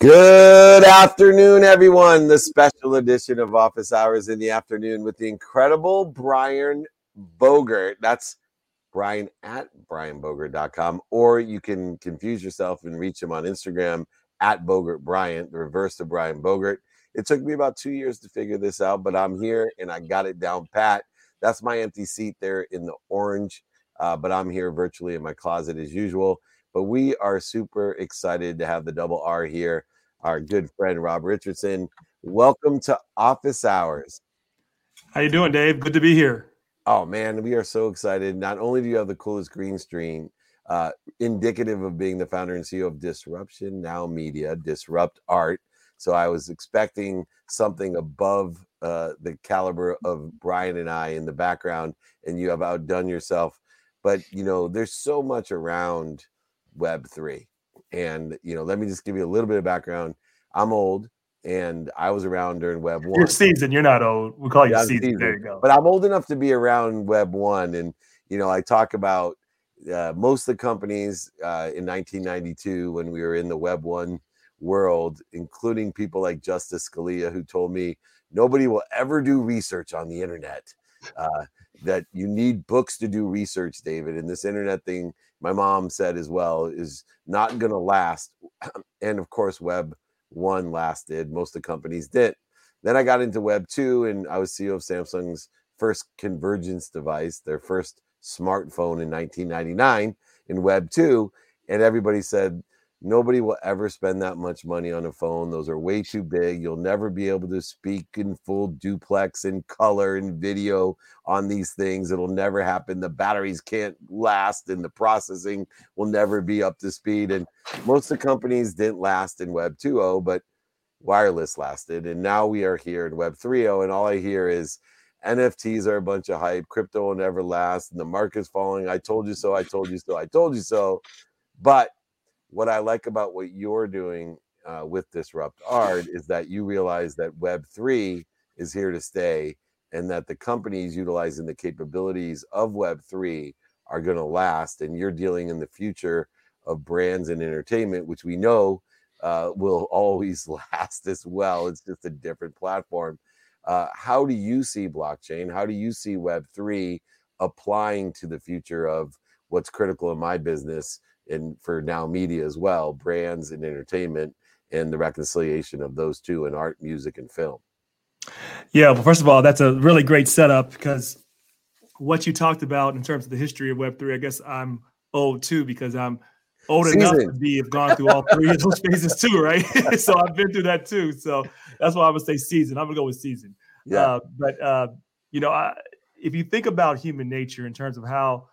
Good afternoon, everyone. The special edition of Office Hours in the afternoon with the incredible Brian Bogert. That's Brian at brianbogert.com, or you can confuse yourself and reach him on Instagram at Bogert Brian, the reverse of Brian Bogert. It took me about two years to figure this out, but I'm here and I got it down pat. That's my empty seat there in the orange, uh, but I'm here virtually in my closet as usual. But we are super excited to have the double R here, our good friend Rob Richardson. Welcome to Office Hours. How you doing, Dave? Good to be here. Oh man, we are so excited. Not only do you have the coolest green screen, uh, indicative of being the founder and CEO of Disruption Now Media, Disrupt Art. So I was expecting something above uh, the caliber of Brian and I in the background, and you have outdone yourself. But you know, there's so much around Web three, and you know, let me just give you a little bit of background. I'm old, and I was around during Web one. You're seasoned. You're not old. We call you yeah, seasoned. There you go. But I'm old enough to be around Web one, and you know, I talk about uh, most of the companies uh, in 1992 when we were in the Web one world, including people like Justice Scalia, who told me nobody will ever do research on the internet. Uh, that you need books to do research, David. And this internet thing, my mom said as well, is not going to last. And of course, Web one lasted. Most of the companies didn't. Then I got into Web two, and I was CEO of Samsung's first convergence device, their first smartphone in 1999 in Web two, and everybody said Nobody will ever spend that much money on a phone. Those are way too big. You'll never be able to speak in full duplex and color and video on these things. It'll never happen. The batteries can't last and the processing will never be up to speed. And most of the companies didn't last in Web 2.0, but wireless lasted. And now we are here in Web 3.0. And all I hear is NFTs are a bunch of hype. Crypto will never last. And the market's falling. I told you so. I told you so. I told you so. But what I like about what you're doing uh, with Disrupt Art is that you realize that Web3 is here to stay and that the companies utilizing the capabilities of Web3 are going to last. And you're dealing in the future of brands and entertainment, which we know uh, will always last as well. It's just a different platform. Uh, how do you see blockchain? How do you see Web3 applying to the future of what's critical in my business? And for now media as well, brands and entertainment, and the reconciliation of those two in art, music, and film. Yeah, well, first of all, that's a really great setup because what you talked about in terms of the history of Web three, I guess I'm old too because I'm old enough to be have gone through all three of those phases too, right? so I've been through that too. So that's why I would say season. I'm gonna go with season. Yeah. Uh, but uh, you know, I, if you think about human nature in terms of how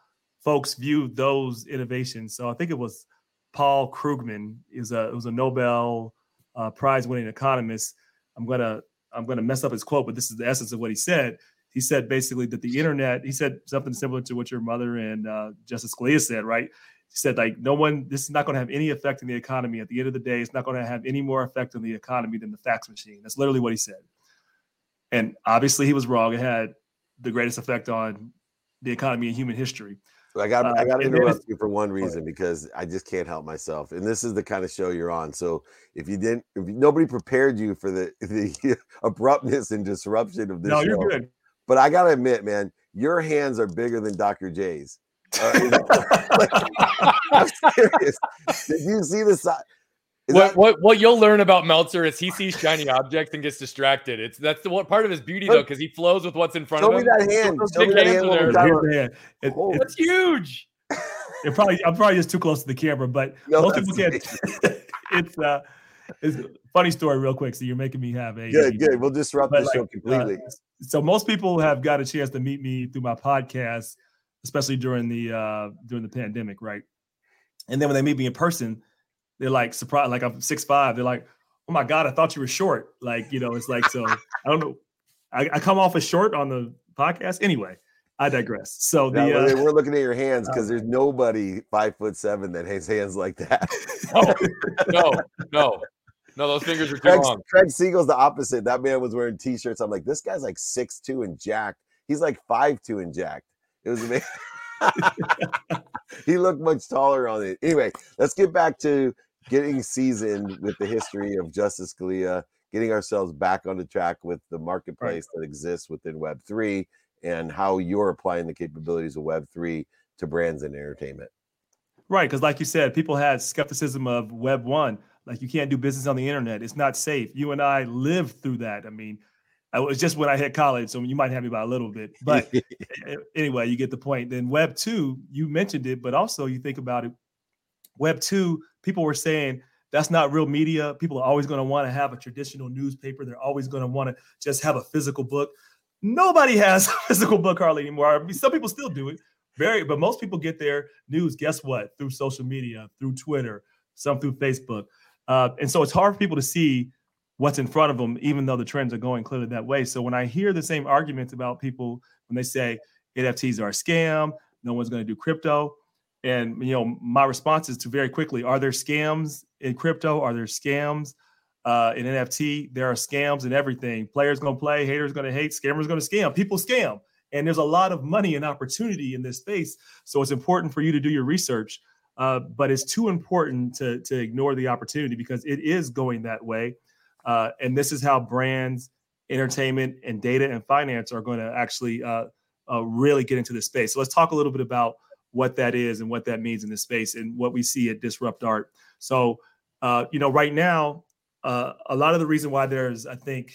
folks view those innovations. So I think it was Paul Krugman is a was a Nobel uh, Prize winning economist. I'm gonna I'm gonna mess up his quote, but this is the essence of what he said. He said basically that the internet. He said something similar to what your mother and uh, Justice Scalia said, right? He said like no one. This is not going to have any effect on the economy. At the end of the day, it's not going to have any more effect on the economy than the fax machine. That's literally what he said. And obviously, he was wrong. It had the greatest effect on the economy in human history. I got uh, I got to interrupt you for one reason because I just can't help myself. And this is the kind of show you're on. So if you didn't, if nobody prepared you for the the abruptness and disruption of this, no, show, you're good. But I got to admit, man, your hands are bigger than Dr. J's. Uh, like, I'm serious. Did you see the size? What, that- what what you'll learn about Meltzer is he sees shiny objects and gets distracted. It's that's the one part of his beauty though, because he flows with what's in front Show of him. Show me that hand. Show me that hand. It, it, it's huge. It probably I'm probably just too close to the camera, but no, most people can't. it's uh, it's funny story, real quick. So you're making me have a good, good. We'll disrupt the like, show uh, completely. Uh, so most people have got a chance to meet me through my podcast, especially during the uh during the pandemic, right? And then when they meet me in person, they're like surprised, like I'm six five. They're like, oh my god, I thought you were short. Like you know, it's like so. I don't know. I, I come off as short on the podcast anyway. I digress. So the now, uh, we're looking at your hands because uh, there's nobody five foot seven that has hands like that. no, no, no, no. Those fingers are too Craig, long. Craig Siegel's the opposite. That man was wearing t-shirts. I'm like, this guy's like six two and jacked. He's like five two and jacked. It was amazing. he looked much taller on it. Anyway, let's get back to getting seasoned with the history of Justice Scalia, getting ourselves back on the track with the marketplace right. that exists within Web three, and how you're applying the capabilities of Web three to brands and entertainment. Right, because like you said, people had skepticism of Web one, like you can't do business on the internet; it's not safe. You and I lived through that. I mean, it was just when I hit college, so you might have me by a little bit, but anyway, you get the point. Then Web two, you mentioned it, but also you think about it. Web two, people were saying that's not real media. People are always going to want to have a traditional newspaper. They're always going to want to just have a physical book. Nobody has a physical book hardly anymore. I mean, some people still do it, very, but most people get their news. Guess what? Through social media, through Twitter, some through Facebook, uh, and so it's hard for people to see what's in front of them, even though the trends are going clearly that way. So when I hear the same arguments about people when they say NFTs are a scam, no one's going to do crypto, and you know my response is to very quickly: Are there scams in crypto? Are there scams uh, in NFT? There are scams in everything. Players to play, haters to hate, scammers to scam. People scam. And there's a lot of money and opportunity in this space. So it's important for you to do your research. Uh, but it's too important to, to ignore the opportunity because it is going that way. Uh, and this is how brands, entertainment, and data and finance are going to actually uh, uh, really get into this space. So let's talk a little bit about what that is and what that means in this space and what we see at Disrupt Art. So, uh, you know, right now, uh, a lot of the reason why there's, I think,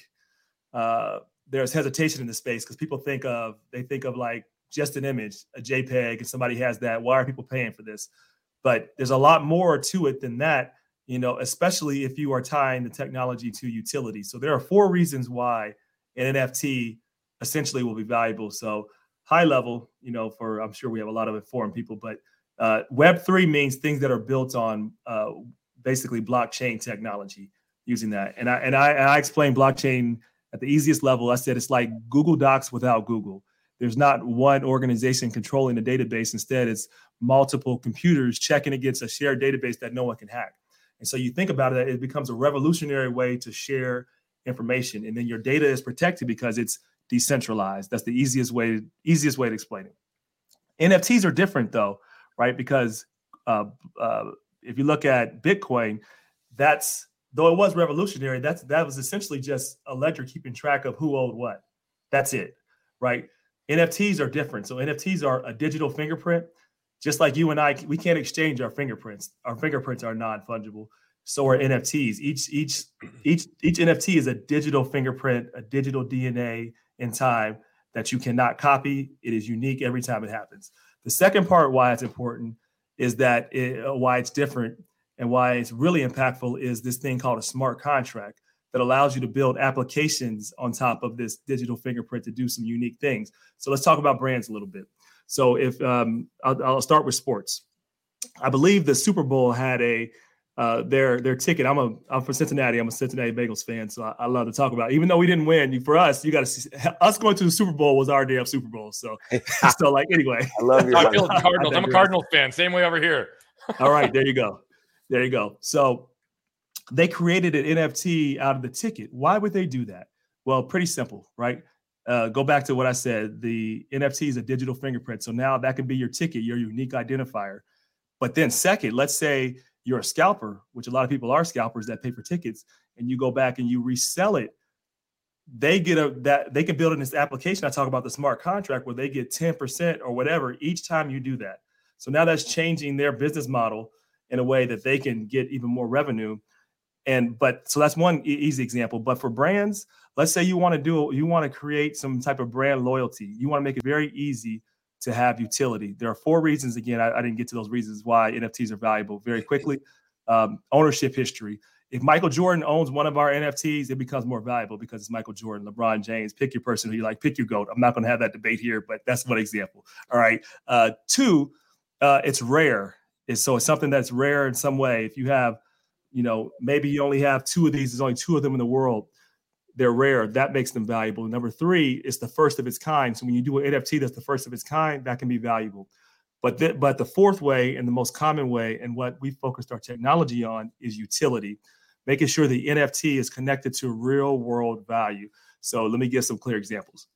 there's hesitation in the space because people think of they think of like just an image, a JPEG, and somebody has that. Why are people paying for this? But there's a lot more to it than that, you know, especially if you are tying the technology to utility. So there are four reasons why an NFT essentially will be valuable. So high level, you know, for I'm sure we have a lot of informed people, but uh, Web three means things that are built on uh, basically blockchain technology using that. And I and I, and I explain blockchain at the easiest level, I said it's like Google Docs without Google. There's not one organization controlling the database. Instead, it's multiple computers checking against a shared database that no one can hack. And so you think about it, it becomes a revolutionary way to share information. And then your data is protected because it's decentralized. That's the easiest way, easiest way to explain it. NFTs are different though, right? Because uh, uh, if you look at Bitcoin, that's though it was revolutionary, that's that was essentially just a ledger keeping track of who owed what. That's it, right? NFTs are different. So NFTs are a digital fingerprint, just like you and I. We can't exchange our fingerprints. Our fingerprints are non-fungible. So are NFTs. Each each each each NFT is a digital fingerprint, a digital DNA in time that you cannot copy. It is unique every time it happens. The second part why it's important is that it, why it's different and why it's really impactful is this thing called a smart contract that allows you to build applications on top of this digital fingerprint to do some unique things. So let's talk about brands a little bit. So if um, I'll, I'll, start with sports, I believe the Super Bowl had a uh, their their ticket. I'm a I'm from Cincinnati. I'm a Cincinnati Bengals fan, so I, I love to talk about. It. Even though we didn't win, for us, you got to see us going to the Super Bowl was our day of Super Bowl. So so like anyway, I love your I feel Cardinals. I'm a Cardinals fan. Same way over here. All right, there you go. There you go. So they created an NFT out of the ticket. Why would they do that? Well, pretty simple, right? Uh, go back to what I said. The NFT is a digital fingerprint. So now that can be your ticket, your unique identifier. But then, second, let's say you're a scalper, which a lot of people are scalpers that pay for tickets, and you go back and you resell it. They get a that they can build in this application. I talk about the smart contract where they get 10% or whatever each time you do that. So now that's changing their business model in a way that they can get even more revenue. And but so that's one easy example. But for brands, let's say you want to do you want to create some type of brand loyalty. You want to make it very easy to have utility. There are four reasons. Again, I, I didn't get to those reasons why NFTs are valuable very quickly. Um, ownership history. If Michael Jordan owns one of our NFTs, it becomes more valuable because it's Michael Jordan, LeBron James. Pick your person who you like. Pick your goat. I'm not going to have that debate here, but that's one example. All right. Uh, two, uh, it's rare is so it's something that's rare in some way. If you have, you know, maybe you only have two of these, there's only two of them in the world. They're rare. That makes them valuable. Number three is the first of its kind. So when you do an NFT that's the first of its kind, that can be valuable. But the, but the fourth way and the most common way, and what we focused our technology on, is utility, making sure the NFT is connected to real world value. So let me give some clear examples.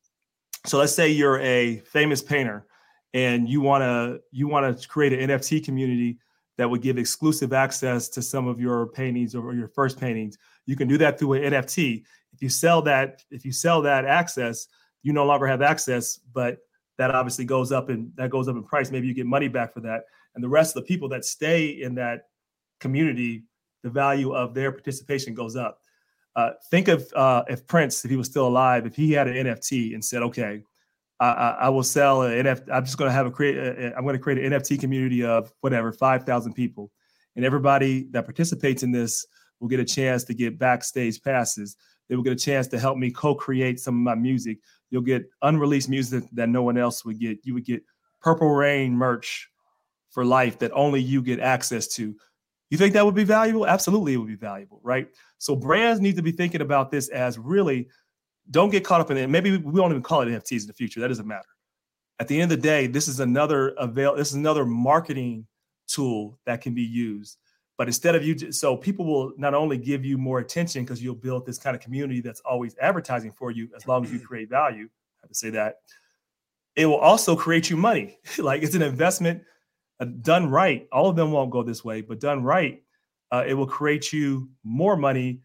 So let's say you're a famous painter and you want to you want to create an NFT community that would give exclusive access to some of your paintings or your first paintings. You can do that through an NFT. If you sell that, if you sell that access, you no longer have access, but that obviously goes up and that goes up in price. Maybe you get money back for that. And the rest of the people that stay in that community, the value of their participation goes up. Uh, think of uh, if Prince, if he was still alive, if he had an NFT and said, "Okay, I, I will sell an NFT. I'm just going to have a create. I'm going to create an NFT community of whatever five thousand people, and everybody that participates in this will get a chance to get backstage passes. They will get a chance to help me co-create some of my music. You'll get unreleased music that no one else would get. You would get Purple Rain merch for life that only you get access to. You think that would be valuable? Absolutely, it would be valuable, right? So brands need to be thinking about this as really don't get caught up in it. Maybe we won't even call it NFTs in the future. That doesn't matter. At the end of the day, this is another avail. This is another marketing tool that can be used. But instead of you, so people will not only give you more attention because you'll build this kind of community that's always advertising for you as long as you create value. I have to say that. It will also create you money. like it's an investment uh, done right. All of them won't go this way, but done right, uh, it will create you more money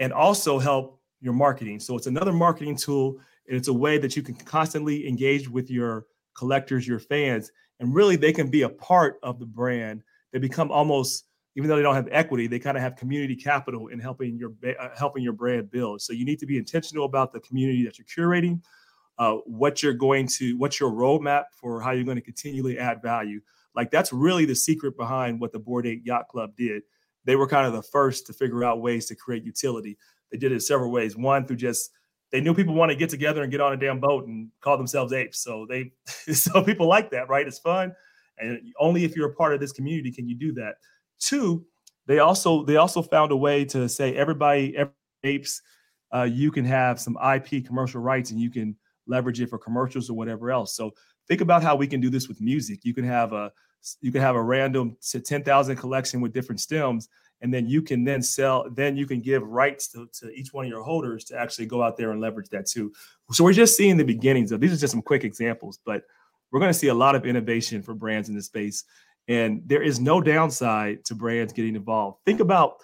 and also help your marketing. So it's another marketing tool, and it's a way that you can constantly engage with your collectors, your fans, and really they can be a part of the brand. They become almost, even though they don't have equity, they kind of have community capital in helping your uh, helping your brand build. So you need to be intentional about the community that you're curating, uh, what you're going to, what's your roadmap for how you're going to continually add value. Like that's really the secret behind what the Bored Ape Yacht Club did. They were kind of the first to figure out ways to create utility. They did it several ways. One through just they knew people want to get together and get on a damn boat and call themselves apes. So they so people like that, right? It's fun. And only if you're a part of this community can you do that. Two, they also they also found a way to say everybody every apes uh, you can have some IP commercial rights and you can leverage it for commercials or whatever else. So think about how we can do this with music. You can have a you can have a random 10,000 collection with different stems and then you can then sell then you can give rights to, to each one of your holders to actually go out there and leverage that too so we're just seeing the beginnings of these are just some quick examples but we're going to see a lot of innovation for brands in this space and there is no downside to brands getting involved think about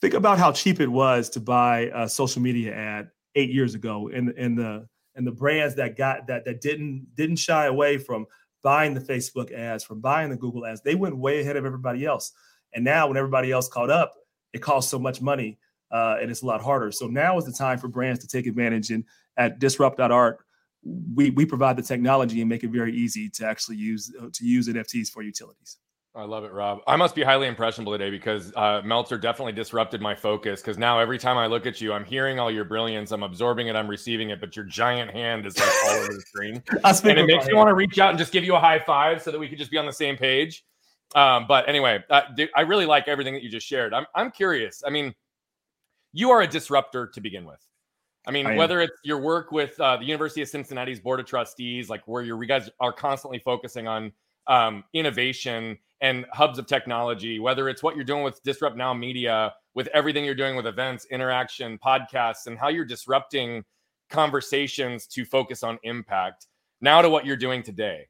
think about how cheap it was to buy a social media ad eight years ago and and the and the brands that got that that didn't didn't shy away from buying the facebook ads from buying the google ads they went way ahead of everybody else and now, when everybody else caught up, it costs so much money uh, and it's a lot harder. So now is the time for brands to take advantage. And at Disrupt.art, we we provide the technology and make it very easy to actually use uh, to use NFTs for utilities. I love it, Rob. I must be highly impressionable today because uh, Meltzer definitely disrupted my focus. Because now every time I look at you, I'm hearing all your brilliance, I'm absorbing it, I'm receiving it, but your giant hand is like all over the screen, and it makes me want to reach out and just give you a high five so that we could just be on the same page. Um, but anyway, uh, I really like everything that you just shared. I'm I'm curious. I mean, you are a disruptor to begin with. I mean, I whether it's your work with uh, the University of Cincinnati's board of trustees, like where you guys are constantly focusing on um, innovation and hubs of technology, whether it's what you're doing with Disrupt Now Media, with everything you're doing with events, interaction, podcasts, and how you're disrupting conversations to focus on impact. Now to what you're doing today.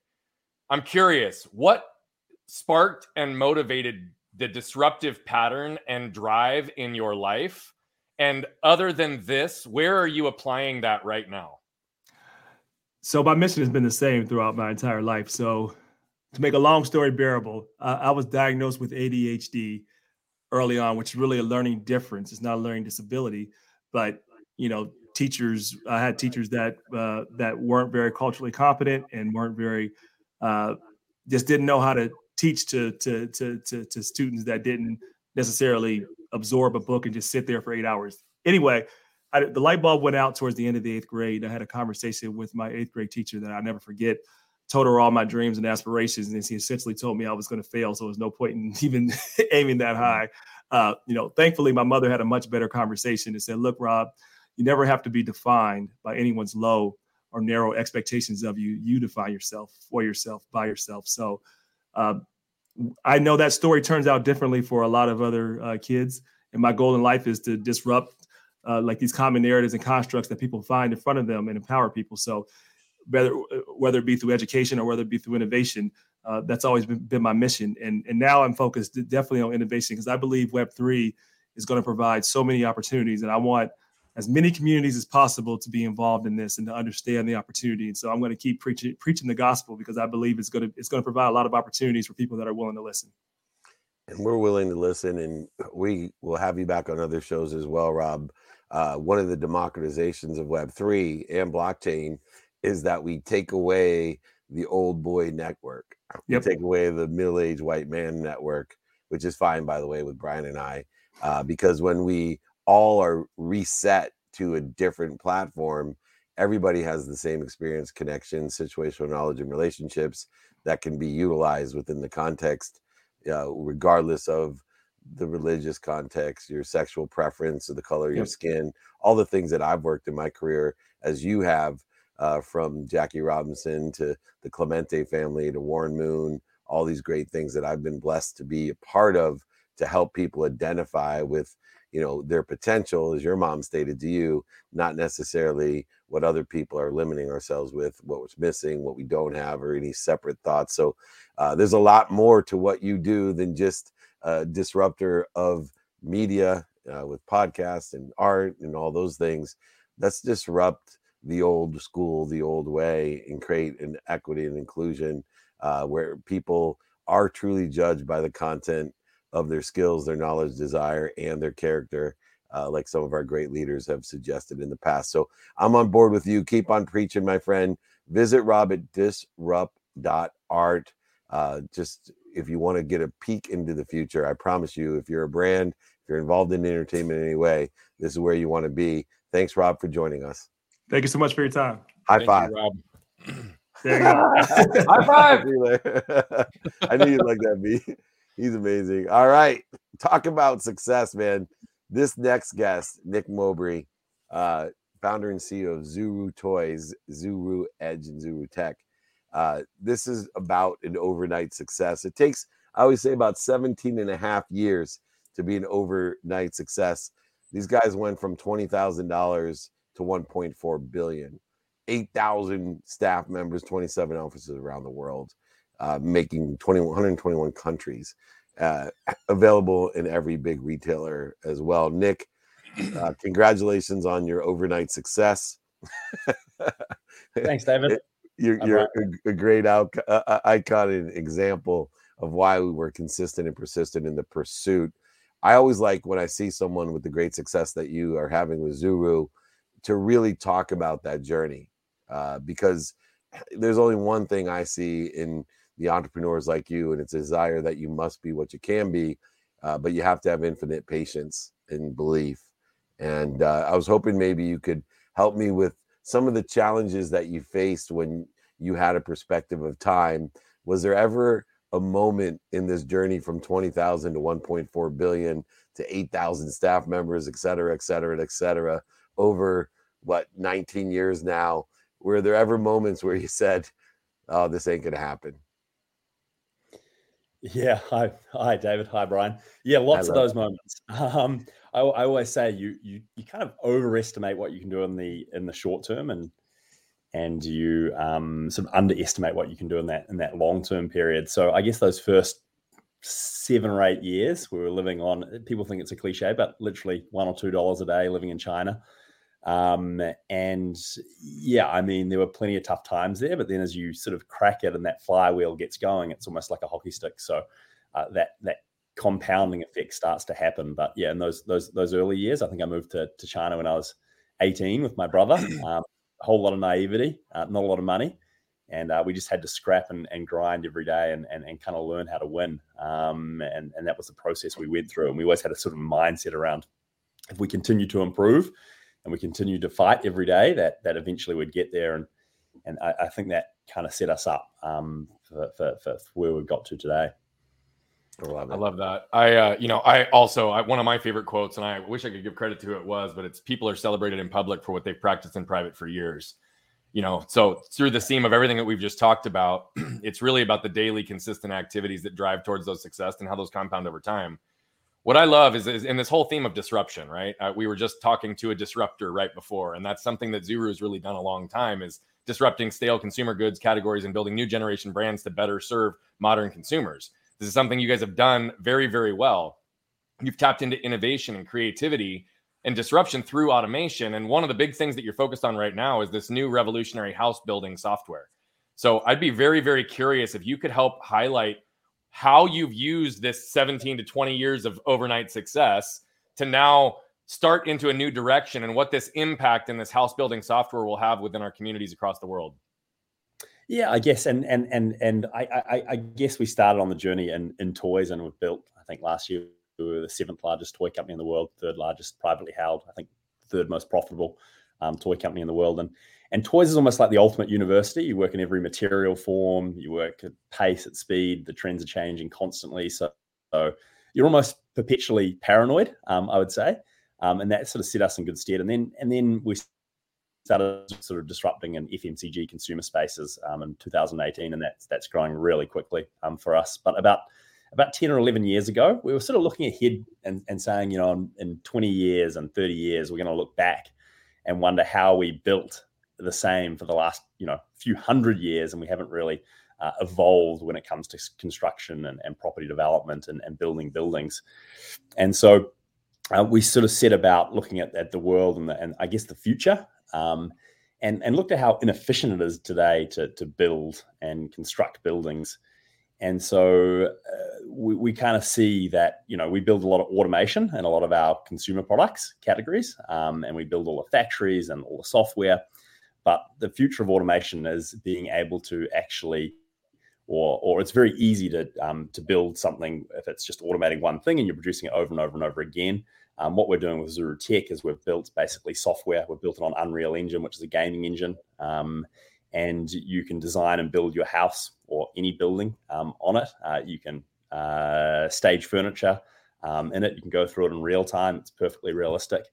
I'm curious, what sparked and motivated the disruptive pattern and drive in your life? And other than this, where are you applying that right now? So my mission has been the same throughout my entire life. So to make a long story bearable, uh, I was diagnosed with ADHD early on, which is really a learning difference. It's not a learning disability, but you know, teachers. I had teachers that uh, that weren't very culturally competent and weren't very uh, just didn't know how to teach to, to to to to students that didn't necessarily absorb a book and just sit there for eight hours. Anyway, I, the light bulb went out towards the end of the eighth grade. I had a conversation with my eighth grade teacher that I never forget. Told her all my dreams and aspirations, and she essentially told me I was going to fail, so there's no point in even aiming that high. Uh, you know, thankfully, my mother had a much better conversation and said, "Look, Rob, you never have to be defined by anyone's low or narrow expectations of you. You define yourself for yourself by yourself." So uh, I know that story turns out differently for a lot of other uh, kids. And my goal in life is to disrupt uh, like these common narratives and constructs that people find in front of them and empower people. So whether whether it be through education or whether it be through innovation, uh, that's always been, been, my mission. And, and now I'm focused definitely on innovation because I believe Web3 is going to provide so many opportunities. And I want as many communities as possible to be involved in this and to understand the opportunity. And so I'm going to keep preaching preaching the gospel because I believe it's going to it's going to provide a lot of opportunities for people that are willing to listen. And we're willing to listen, and we will have you back on other shows as well, Rob. Uh, one of the democratizations of Web three and blockchain is that we take away the old boy network. Yep. We take away the middle aged white man network, which is fine, by the way, with Brian and I, uh, because when we all are reset to a different platform, everybody has the same experience, connection, situational knowledge, and relationships that can be utilized within the context, uh, regardless of the religious context, your sexual preference, or the color of your skin, all the things that I've worked in my career, as you have, uh, from Jackie Robinson to the Clemente family to Warren Moon, all these great things that I've been blessed to be a part of to help people identify with you know their potential as your mom stated to you not necessarily what other people are limiting ourselves with what was missing what we don't have or any separate thoughts. So uh, there's a lot more to what you do than just a disruptor of media uh, with podcasts and art and all those things. Let's disrupt the old school the old way and create an equity and inclusion uh, where people are truly judged by the content of their skills, their knowledge, desire, and their character, uh, like some of our great leaders have suggested in the past. So I'm on board with you. Keep on preaching, my friend. Visit Rob at disrupt.art. Uh, just if you want to get a peek into the future, I promise you, if you're a brand, if you're involved in entertainment in any way, this is where you want to be. Thanks, Rob, for joining us. Thank you so much for your time. High Thank five. You, Rob. There you go. High five. I knew you'd like that, B. He's amazing. All right. Talk about success, man. This next guest, Nick Mowbray, uh, founder and CEO of Zuru Toys, Zuru Edge, and Zuru Tech. Uh, this is about an overnight success. It takes, I always say, about 17 and a half years to be an overnight success. These guys went from $20,000 to 1.4 billion, 8,000 staff members, 27 offices around the world uh, making 20, 121 countries uh, available in every big retailer as well. Nick, uh, congratulations on your overnight success. Thanks, David. You're, you're a, a, great out, uh, icon and example of why we were consistent and persistent in the pursuit. I always like when I see someone with the great success that you are having with Zuru to really talk about that journey uh, because there's only one thing I see in the entrepreneurs like you, and it's a desire that you must be what you can be, uh, but you have to have infinite patience and belief. And uh, I was hoping maybe you could help me with some of the challenges that you faced when you had a perspective of time. Was there ever a moment in this journey from 20,000 to 1.4 billion to 8,000 staff members, et cetera, et cetera, et cetera, over what 19 years now? Were there ever moments where you said, "Oh, this ain't gonna happen"? Yeah, hi, hi, David. Hi, Brian. Yeah, lots of those moments. Um, I, I, always say you you you kind of overestimate what you can do in the in the short term, and and you um, sort of underestimate what you can do in that in that long term period. So I guess those first seven or eight years we were living on. People think it's a cliche, but literally one or two dollars a day living in China. Um, and yeah, I mean, there were plenty of tough times there, but then as you sort of crack it and that flywheel gets going, it's almost like a hockey stick. So uh, that that compounding effect starts to happen. But yeah, in those those those early years, I think I moved to, to China when I was 18 with my brother. Um, a whole lot of naivety, uh, not a lot of money. And uh, we just had to scrap and, and grind every day and, and, and kind of learn how to win. Um, and, and that was the process we went through. And we always had a sort of mindset around if we continue to improve, and we continued to fight every day, that that eventually we'd get there. And and I, I think that kind of set us up um, for, for, for, where we got to today. I love, I love that. I, uh, you know, I also I, one of my favorite quotes, and I wish I could give credit to who it was, but it's people are celebrated in public for what they've practiced in private for years. You know, so through the theme of everything that we've just talked about, it's really about the daily, consistent activities that drive towards those success and how those compound over time what I love is, is in this whole theme of disruption, right? Uh, we were just talking to a disruptor right before, and that's something that Zuru has really done a long time is disrupting stale consumer goods categories and building new generation brands to better serve modern consumers. This is something you guys have done very, very well. You've tapped into innovation and creativity and disruption through automation. And one of the big things that you're focused on right now is this new revolutionary house building software. So I'd be very, very curious if you could help highlight how you've used this 17 to 20 years of overnight success to now start into a new direction and what this impact in this house building software will have within our communities across the world. Yeah, I guess, and and and and I, I, I guess we started on the journey in in toys, and we've built. I think last year we were the seventh largest toy company in the world, third largest privately held. I think third most profitable um, toy company in the world, and and toys is almost like the ultimate university. You work in every material form, you work at pace, at speed. The trends are changing constantly, so, so you're almost perpetually paranoid. Um, I would say, um, and that sort of set us in good stead. And then and then we started sort of disrupting in FMCG consumer spaces um, in 2018, and that's that's growing really quickly um, for us. But about about 10 or 11 years ago, we were sort of looking ahead and, and saying, you know, in, in 20 years and 30 years, we're going to look back and wonder how we built the same for the last, you know, few hundred years, and we haven't really uh, evolved when it comes to construction and, and property development and, and building buildings. And so uh, we sort of set about looking at, at the world and, the, and I guess the future um, and, and looked at how inefficient it is today to, to build and construct buildings. And so uh, we, we kind of see that, you know, we build a lot of automation and a lot of our consumer products categories, um, and we build all the factories and all the software. But the future of automation is being able to actually or or it's very easy to um, to build something if it's just automating one thing and you're producing it over and over and over again. Um, what we're doing with Zuru Tech is we've built basically software. We've built it on Unreal Engine, which is a gaming engine, um, and you can design and build your house or any building um, on it. Uh, you can uh, stage furniture um, in it. You can go through it in real time. It's perfectly realistic.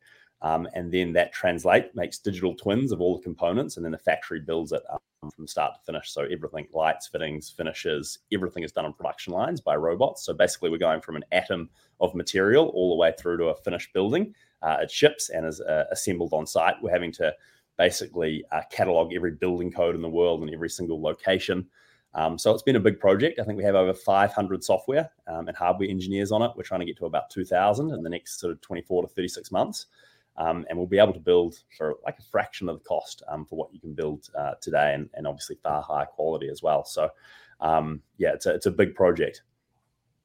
Um, and then that translate makes digital twins of all the components, and then the factory builds it um, from start to finish. So everything, lights, fittings, finishes, everything is done on production lines by robots. So basically, we're going from an atom of material all the way through to a finished building. Uh, it ships and is uh, assembled on site. We're having to basically uh, catalog every building code in the world and every single location. Um, so it's been a big project. I think we have over 500 software um, and hardware engineers on it. We're trying to get to about 2,000 in the next sort of 24 to 36 months. Um, and we'll be able to build for like a fraction of the cost um, for what you can build uh, today, and, and, obviously far higher quality as well. So, um, yeah, it's a, it's a big project.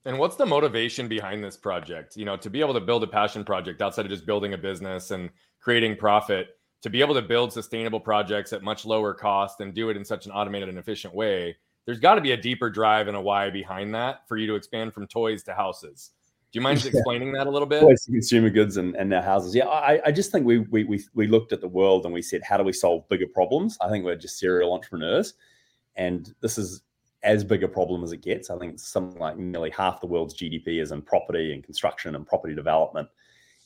And what's the motivation behind this project? You know, to be able to build a passion project outside of just building a business and creating profit, to be able to build sustainable projects at much lower cost and do it in such an automated and efficient way, there's got to be a deeper drive and a why behind that for you to expand from toys to houses. Do you mind just explaining that a little bit? Consumer goods and, and now houses. Yeah, I, I just think we, we we we looked at the world and we said, how do we solve bigger problems? I think we're just serial entrepreneurs, and this is as big a problem as it gets. I think it's something like nearly half the world's GDP is in property and construction and property development.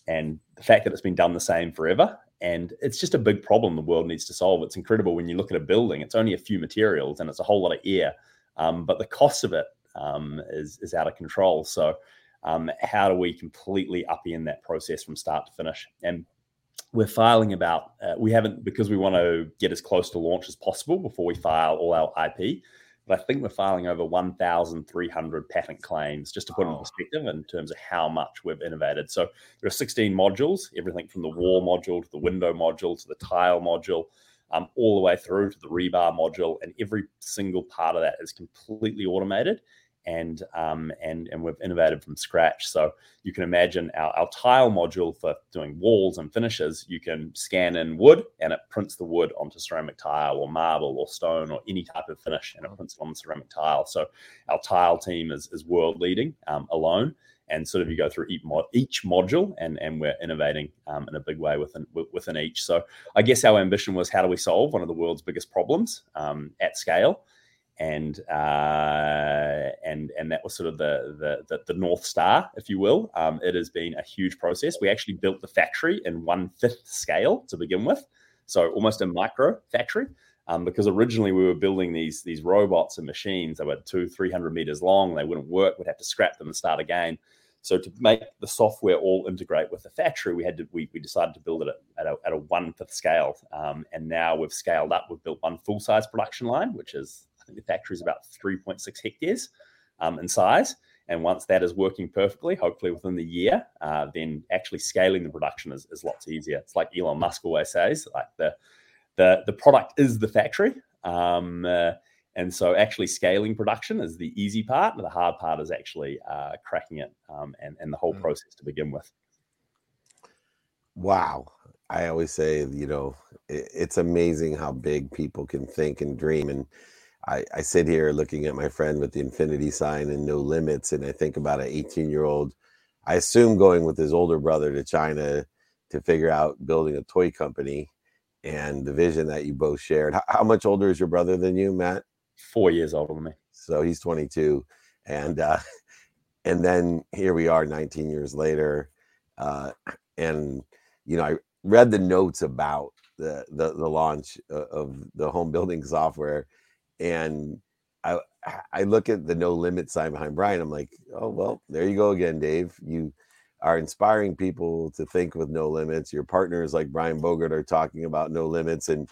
And the fact that it's been done the same forever, and it's just a big problem the world needs to solve. It's incredible when you look at a building, it's only a few materials and it's a whole lot of air, um, but the cost of it um, is, is out of control. So, um, how do we completely upend that process from start to finish? And we're filing about, uh, we haven't, because we want to get as close to launch as possible before we file all our IP but I think we're filing over 1,300 patent claims, just to put oh. in perspective in terms of how much we've innovated. So there are 16 modules, everything from the wall module to the window module to the tile module, um, all the way through to the rebar module, and every single part of that is completely automated and um, and and we've innovated from scratch. So you can imagine our, our tile module for doing walls and finishes. You can scan in wood, and it prints the wood onto ceramic tile or marble or stone or any type of finish, and it prints it on the ceramic tile. So our tile team is is world leading um, alone. And sort of you go through each, mod, each module, and and we're innovating um, in a big way within within each. So I guess our ambition was how do we solve one of the world's biggest problems um, at scale, and uh, and and that was sort of the, the the, the north star, if you will. Um, it has been a huge process. We actually built the factory in one fifth scale to begin with, so almost a micro factory. Um, because originally we were building these these robots and machines that were two three hundred meters long. They wouldn't work. We'd have to scrap them and start again. So to make the software all integrate with the factory, we had to we, we decided to build it at a, at a one fifth scale, um, and now we've scaled up. We've built one full size production line, which is think the factory is about three point six hectares um, in size. And once that is working perfectly, hopefully within the year, uh, then actually scaling the production is, is lots easier. It's like Elon Musk always says, like the the the product is the factory. Um, uh, and so actually scaling production is the easy part. The hard part is actually uh, cracking it um, and, and the whole mm. process to begin with. Wow. I always say, you know, it, it's amazing how big people can think and dream. And I, I sit here looking at my friend with the infinity sign and no limits. And I think about an 18 year old, I assume going with his older brother to China to figure out building a toy company and the vision that you both shared. How, how much older is your brother than you, Matt? four years older than me. So he's 22, and uh, and then here we are, 19 years later, uh, and you know I read the notes about the the, the launch of the home building software, and I I look at the no limit sign behind Brian. I'm like, oh well, there you go again, Dave. You are inspiring people to think with no limits. Your partners like Brian Bogert are talking about no limits and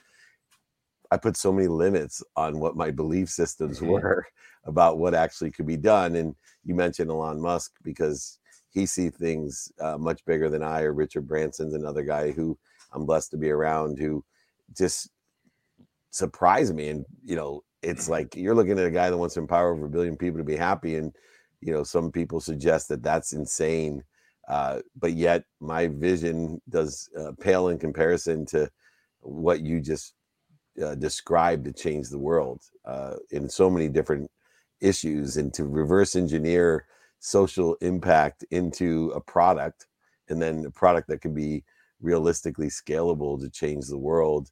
I put so many limits on what my belief systems mm-hmm. were about what actually could be done. And you mentioned Elon Musk because he sees things uh, much bigger than I or Richard Branson's another guy who I'm blessed to be around who just surprised me. And, you know, it's like you're looking at a guy that wants to empower over a billion people to be happy. And, you know, some people suggest that that's insane. Uh, but yet my vision does uh, pale in comparison to what you just uh, described to change the world uh, in so many different issues and to reverse engineer social impact into a product and then a product that can be realistically scalable to change the world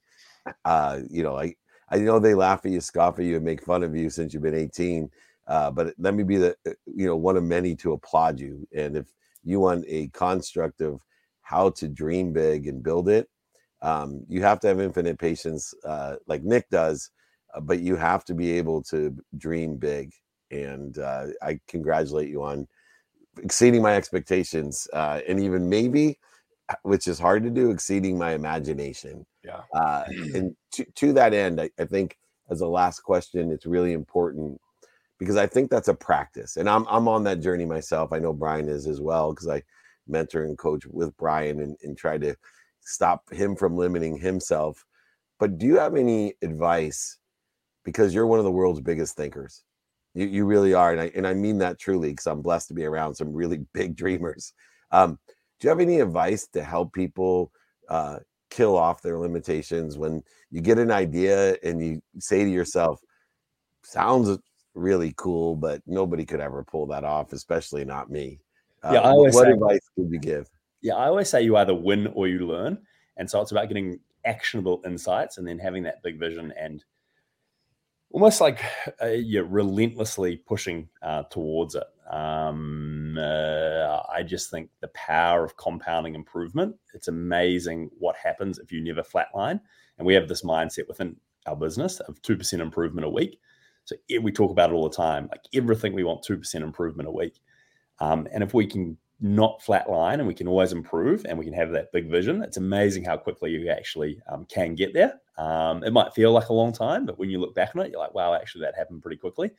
uh, you know i i know they laugh at you scoff at you and make fun of you since you've been 18 uh, but let me be the uh, you know one of many to applaud you and if you want a construct of how to dream big and build it um, you have to have infinite patience, uh, like Nick does, uh, but you have to be able to dream big. And uh, I congratulate you on exceeding my expectations, uh, and even maybe, which is hard to do, exceeding my imagination. Yeah. Uh, and to, to that end, I, I think as a last question, it's really important because I think that's a practice, and I'm I'm on that journey myself. I know Brian is as well because I mentor and coach with Brian and, and try to stop him from limiting himself. But do you have any advice? Because you're one of the world's biggest thinkers. You, you really are. And I, and I mean that truly because I'm blessed to be around some really big dreamers. Um, do you have any advice to help people uh, kill off their limitations when you get an idea and you say to yourself, sounds really cool, but nobody could ever pull that off, especially not me? Uh, yeah, I always what say, advice could you give? yeah, I always say you either win or you learn. And so it's about getting actionable insights and then having that big vision and almost like uh, you're relentlessly pushing uh, towards it. Um, uh, I just think the power of compounding improvement, it's amazing what happens if you never flatline. And we have this mindset within our business of 2% improvement a week. So we talk about it all the time. Like everything, we want 2% improvement a week. Um, and if we can not flat line and we can always improve and we can have that big vision. It's amazing how quickly you actually um, can get there. Um, it might feel like a long time, but when you look back on it, you're like, wow, actually, that happened pretty quickly.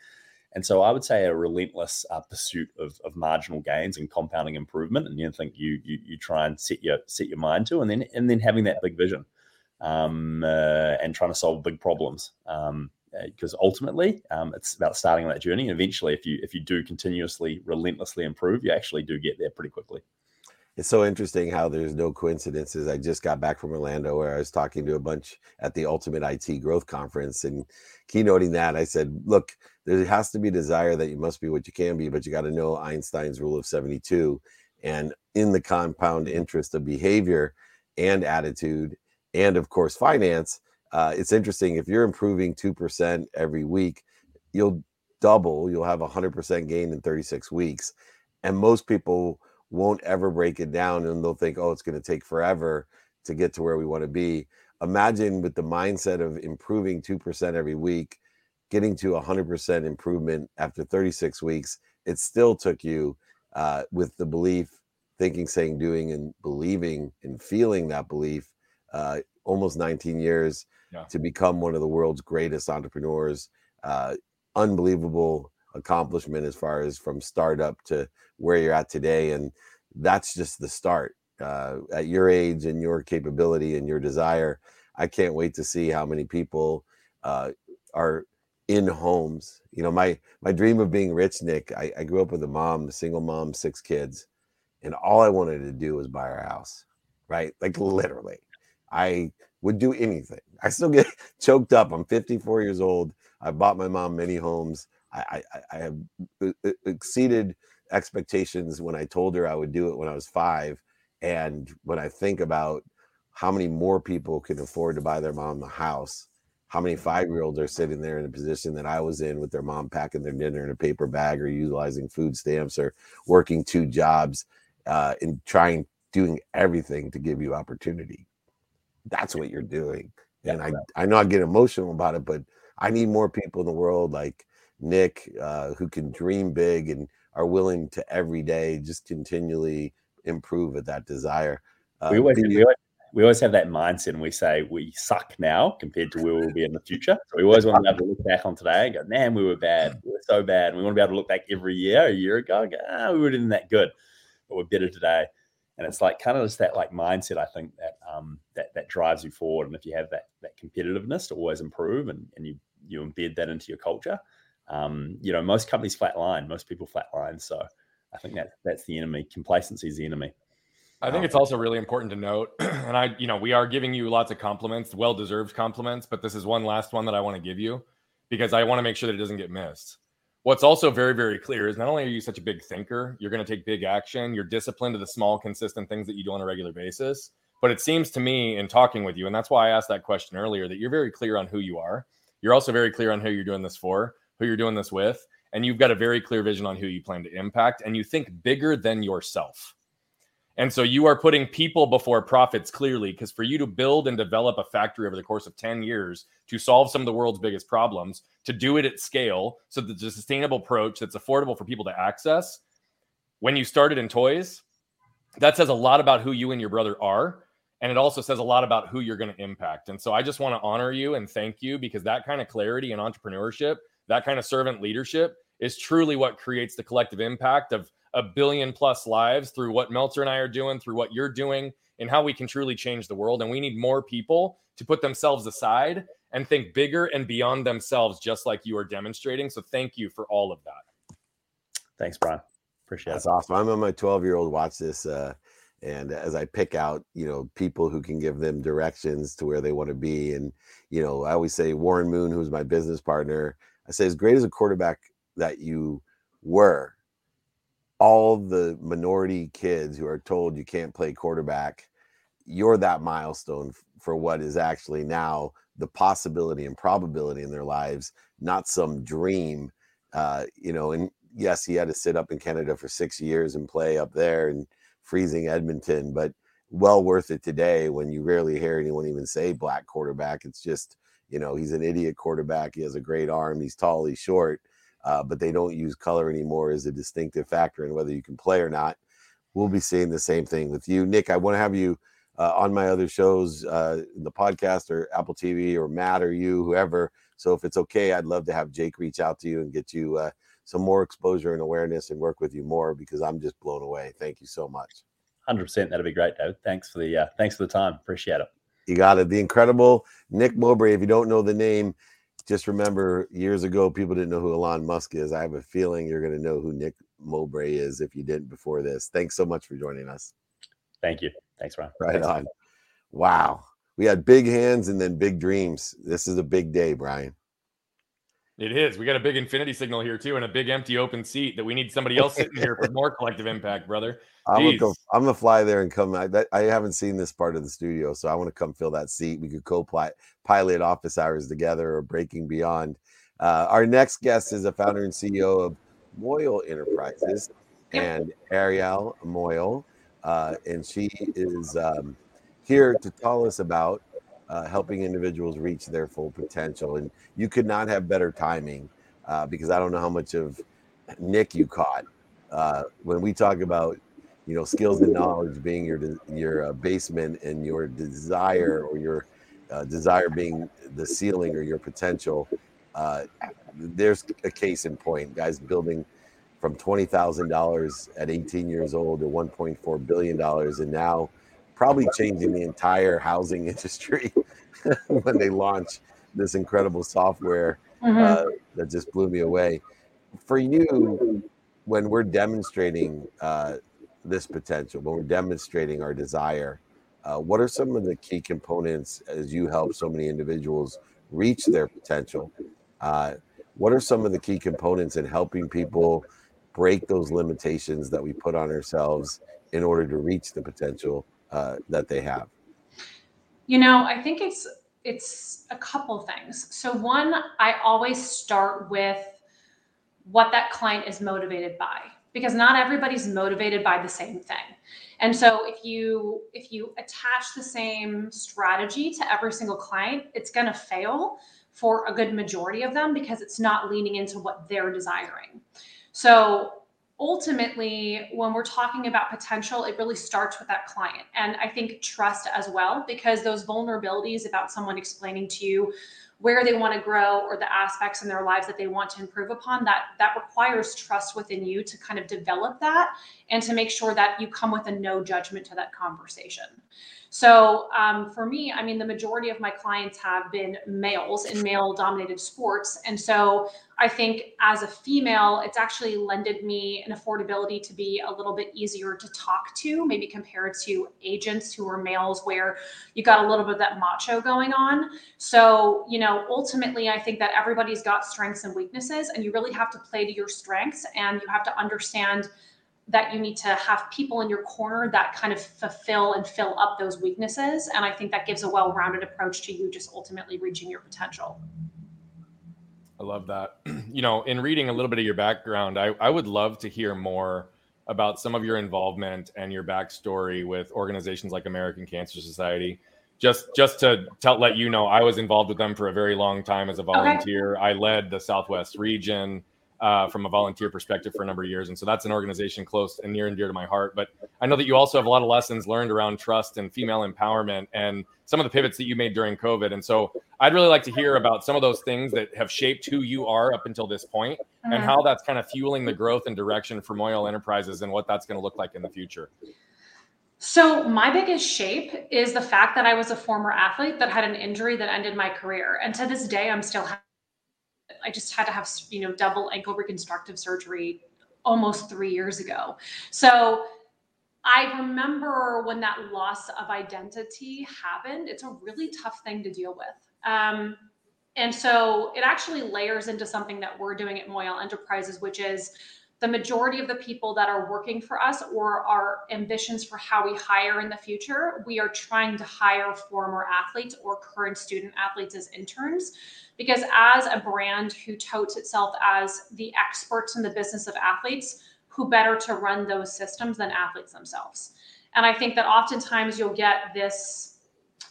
And so I would say a relentless uh, pursuit of, of marginal gains and compounding improvement, and you think you, you you try and set your set your mind to, and then and then having that big vision, um, uh, and trying to solve big problems. Um, because ultimately um, it's about starting on that journey and eventually if you if you do continuously relentlessly improve you actually do get there pretty quickly. It's so interesting how there's no coincidences. I just got back from orlando where i was talking to a bunch at the ultimate it growth conference and keynoting that i said look there has to be desire that you must be what you can be but you got to know einstein's rule of 72 and in the compound interest of behavior and attitude and of course finance uh, it's interesting if you're improving 2% every week you'll double you'll have a 100% gain in 36 weeks and most people won't ever break it down and they'll think oh it's going to take forever to get to where we want to be imagine with the mindset of improving 2% every week getting to 100% improvement after 36 weeks it still took you uh, with the belief, thinking, saying, doing, and believing and feeling that belief. Uh, almost 19 years to become one of the world's greatest entrepreneurs. Uh, unbelievable accomplishment as far as from startup to where you're at today, and that's just the start. Uh, at your age and your capability and your desire, I can't wait to see how many people uh, are in homes. You know, my my dream of being rich, Nick. I, I grew up with a mom, a single mom, six kids, and all I wanted to do was buy our house. Right, like literally, I would do anything. I still get choked up. I'm 54 years old. I bought my mom many homes. I, I, I have uh, uh, exceeded expectations when I told her I would do it when I was five. And when I think about how many more people can afford to buy their mom a house, how many five year olds are sitting there in a position that I was in with their mom packing their dinner in a paper bag or utilizing food stamps or working two jobs uh, and trying, doing everything to give you opportunity. That's what you're doing. And I, I know I get emotional about it, but I need more people in the world like Nick uh, who can dream big and are willing to every day just continually improve at that desire. Uh, we, always, we, always, we always have that mindset and we say we suck now compared to where we'll be in the future. So we always want to be able to look back on today and go, man, we were bad. We were so bad. And we want to be able to look back every year, a year ago, and go, ah, we weren't that good, but we're better today. And it's like kind of just that like mindset, I think that um that that drives you forward. And if you have that that competitiveness to always improve and, and you you embed that into your culture, um, you know, most companies flatline, most people flatline. So I think that that's the enemy. Complacency is the enemy. I think um, it's also really important to note, and I, you know, we are giving you lots of compliments, well deserved compliments, but this is one last one that I want to give you because I want to make sure that it doesn't get missed. What's also very, very clear is not only are you such a big thinker, you're going to take big action, you're disciplined to the small, consistent things that you do on a regular basis. But it seems to me in talking with you, and that's why I asked that question earlier, that you're very clear on who you are. You're also very clear on who you're doing this for, who you're doing this with, and you've got a very clear vision on who you plan to impact, and you think bigger than yourself. And so you are putting people before profits clearly, because for you to build and develop a factory over the course of 10 years to solve some of the world's biggest problems, to do it at scale, so that a sustainable approach that's affordable for people to access, when you started in toys, that says a lot about who you and your brother are. And it also says a lot about who you're going to impact. And so I just want to honor you and thank you because that kind of clarity and entrepreneurship, that kind of servant leadership is truly what creates the collective impact of a billion plus lives through what Meltzer and I are doing, through what you're doing, and how we can truly change the world. And we need more people to put themselves aside and think bigger and beyond themselves, just like you are demonstrating. So thank you for all of that. Thanks, Brian. Appreciate That's it. That's awesome. I'm on my 12 year old watch this. Uh, and as I pick out, you know, people who can give them directions to where they want to be. And, you know, I always say Warren Moon, who's my business partner, I say, as great as a quarterback that you were, all the minority kids who are told you can't play quarterback, you're that milestone for what is actually now the possibility and probability in their lives, not some dream. Uh, you know, and yes, he had to sit up in Canada for six years and play up there and freezing Edmonton, but well worth it today when you rarely hear anyone even say black quarterback. It's just, you know, he's an idiot quarterback. He has a great arm. He's tall, he's short uh, but they don't use color anymore as a distinctive factor in whether you can play or not. We'll be seeing the same thing with you, Nick. I want to have you uh, on my other shows, uh, the podcast or Apple TV or Matt or you, whoever. So if it's okay, I'd love to have Jake reach out to you and get you uh, some more exposure and awareness and work with you more because I'm just blown away. Thank you so much. Hundred percent. That'd be great, David. Thanks for the uh, thanks for the time. Appreciate it. You got it. The incredible Nick Mowbray. If you don't know the name, just remember years ago, people didn't know who Elon Musk is. I have a feeling you're going to know who Nick Mowbray is if you didn't before this. Thanks so much for joining us. Thank you. Thanks, Ron. Right Thanks, on. Wow. We had big hands and then big dreams. This is a big day, Brian. It is. We got a big infinity signal here too, and a big empty open seat that we need somebody else sitting here for more collective impact, brother. I'm gonna, go, I'm gonna fly there and come. I, that, I haven't seen this part of the studio, so I want to come fill that seat. We could co-pilot office hours together or breaking beyond. Uh, our next guest is a founder and CEO of Moyal Enterprises and Arielle Moyal, uh, and she is um, here to tell us about uh, helping individuals reach their full potential. And you could not have better timing uh, because I don't know how much of Nick you caught, uh, when we talk about you know skills and knowledge being your your uh, basement and your desire or your uh, desire being the ceiling or your potential uh, there's a case in point guys building from $20,000 at 18 years old to $1.4 billion and now probably changing the entire housing industry when they launch this incredible software mm-hmm. uh, that just blew me away. For you, when we're demonstrating uh, this potential, when we're demonstrating our desire, uh, what are some of the key components as you help so many individuals reach their potential? Uh, what are some of the key components in helping people break those limitations that we put on ourselves in order to reach the potential uh, that they have? You know, I think it's it's a couple things. So one, I always start with what that client is motivated by because not everybody's motivated by the same thing. And so if you if you attach the same strategy to every single client, it's going to fail for a good majority of them because it's not leaning into what they're desiring. So ultimately, when we're talking about potential, it really starts with that client. And I think trust as well, because those vulnerabilities about someone explaining to you where they want to grow or the aspects in their lives that they want to improve upon that that requires trust within you to kind of develop that and to make sure that you come with a no judgment to that conversation so um, for me, I mean, the majority of my clients have been males in male dominated sports. And so I think as a female, it's actually lended me an affordability to be a little bit easier to talk to, maybe compared to agents who are males where you got a little bit of that macho going on. So, you know, ultimately, I think that everybody's got strengths and weaknesses, and you really have to play to your strengths and you have to understand that you need to have people in your corner that kind of fulfill and fill up those weaknesses. And I think that gives a well rounded approach to you just ultimately reaching your potential. I love that. You know, in reading a little bit of your background, I, I would love to hear more about some of your involvement and your backstory with organizations like American Cancer Society. Just just to tell, let you know, I was involved with them for a very long time as a volunteer. Okay. I led the Southwest region uh, from a volunteer perspective for a number of years. And so that's an organization close and near and dear to my heart. But I know that you also have a lot of lessons learned around trust and female empowerment and some of the pivots that you made during COVID. And so I'd really like to hear about some of those things that have shaped who you are up until this point and how that's kind of fueling the growth and direction for Moyal Enterprises and what that's going to look like in the future. So, my biggest shape is the fact that I was a former athlete that had an injury that ended my career. And to this day, I'm still I just had to have, you know, double ankle reconstructive surgery almost three years ago. So I remember when that loss of identity happened, it's a really tough thing to deal with. Um, and so it actually layers into something that we're doing at Moyal Enterprises, which is the majority of the people that are working for us or our ambitions for how we hire in the future, we are trying to hire former athletes or current student athletes as interns. Because as a brand who totes itself as the experts in the business of athletes, who better to run those systems than athletes themselves? And I think that oftentimes you'll get this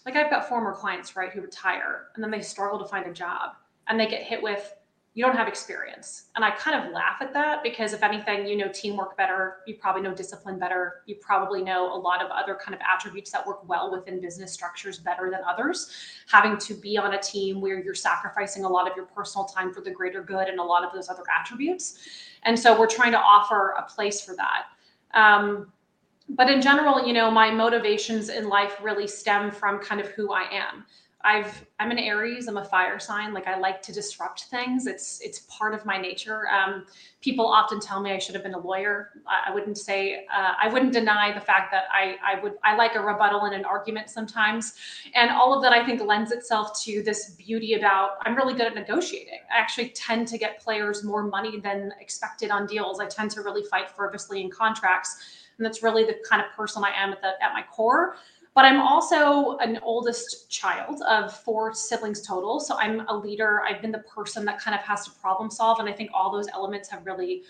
like I've got former clients, right, who retire and then they struggle to find a job and they get hit with you don't have experience. And I kind of laugh at that because if anything, you know teamwork better, you probably know discipline better, you probably know a lot of other kind of attributes that work well within business structures better than others. Having to be on a team where you're sacrificing a lot of your personal time for the greater good and a lot of those other attributes. And so we're trying to offer a place for that. Um, but in general, you know, my motivations in life really stem from kind of who I am. I've I'm an Aries. I'm a fire sign. Like I like to disrupt things. It's it's part of my nature. Um, people often tell me I should have been a lawyer. I, I wouldn't say uh, I wouldn't deny the fact that I I would I like a rebuttal and an argument sometimes, and all of that I think lends itself to this beauty about I'm really good at negotiating. I actually tend to get players more money than expected on deals. I tend to really fight fervently in contracts, and that's really the kind of person I am at the at my core but I'm also an oldest child of four siblings total. So I'm a leader. I've been the person that kind of has to problem solve. And I think all those elements have really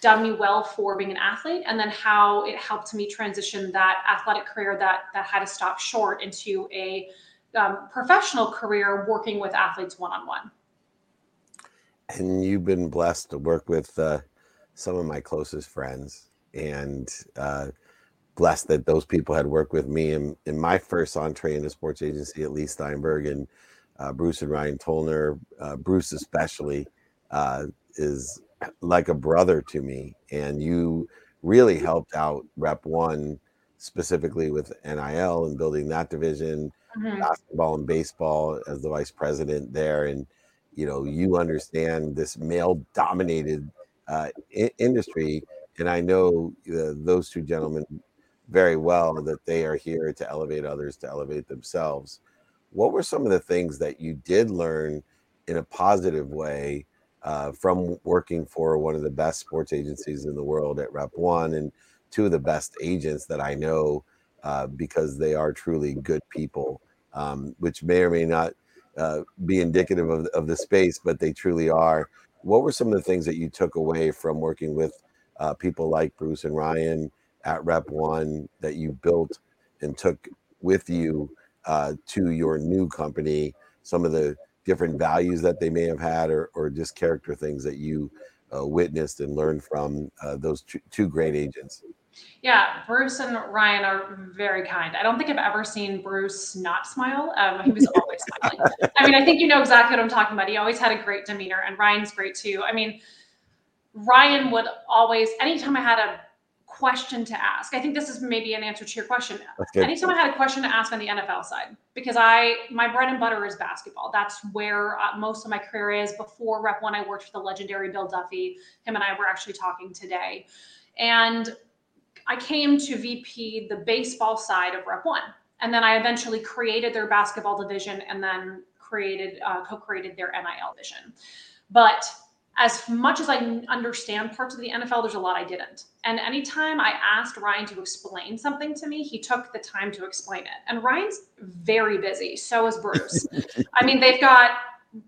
done me well for being an athlete and then how it helped me transition that athletic career that that had to stop short into a um, professional career working with athletes one-on-one and you've been blessed to work with uh, some of my closest friends, and uh, blessed that those people had worked with me in, in my first entree into sports agency at Leigh Steinberg and uh, Bruce and Ryan Tollner. Uh, Bruce especially uh, is like a brother to me, and you really helped out Rep One specifically with NIL and building that division, mm-hmm. basketball and baseball as the vice president there, and you know you understand this male dominated uh, I- industry, and I know uh, those two gentlemen very well that they are here to elevate others to elevate themselves. What were some of the things that you did learn in a positive way uh, from working for one of the best sports agencies in the world at Rep One and two of the best agents that I know uh, because they are truly good people, um, which may or may not uh, be indicative of, of the space, but they truly are. What were some of the things that you took away from working with uh, people like Bruce and Ryan at Rep One that you built and took with you uh, to your new company? Some of the different values that they may have had, or, or just character things that you uh, witnessed and learned from uh, those two, two great agents? Yeah, Bruce and Ryan are very kind. I don't think I've ever seen Bruce not smile. Um, he was always smiling. I mean, I think you know exactly what I'm talking about. He always had a great demeanor, and Ryan's great too. I mean, Ryan would always, anytime I had a question to ask. I think this is maybe an answer to your question. Anytime I had a question to ask on the NFL side, because I my bread and butter is basketball. That's where uh, most of my career is. Before Rep One, I worked for the legendary Bill Duffy. Him and I were actually talking today, and I came to VP the baseball side of Rep One, and then I eventually created their basketball division, and then created uh, co-created their NIL vision. But as much as I understand parts of the NFL, there's a lot I didn't. And anytime I asked Ryan to explain something to me, he took the time to explain it. And Ryan's very busy. So is Bruce. I mean, they've got.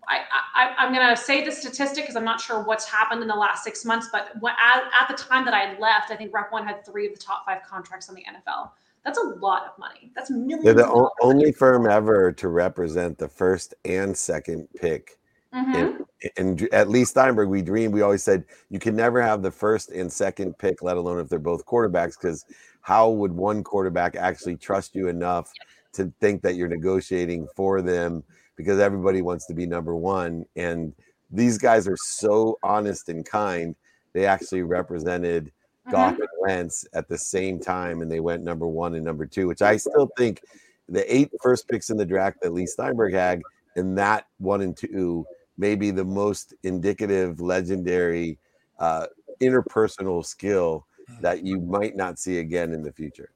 I, I, am going to say the statistic because I'm not sure what's happened in the last six months, but at, at the time that I left, I think Rep One had three of the top five contracts on the NFL. That's a lot of money. That's millions. They're the o- only firm ever to represent the first and second pick Mm-hmm. And, and, at Leigh Steinberg, we dreamed, We always said you can never have the first and second pick, let alone if they're both quarterbacks, because how would one quarterback actually trust you enough to think that you're negotiating for them? Because everybody wants to be number one, and these guys are so honest and kind. They actually represented mm-hmm. Goff and Wentz at the same time, and they went number one and number two, which I still think the eight first picks in the draft that Leigh Steinberg had, and that one and two maybe the most indicative, legendary uh, interpersonal skill that you might not see again in the future.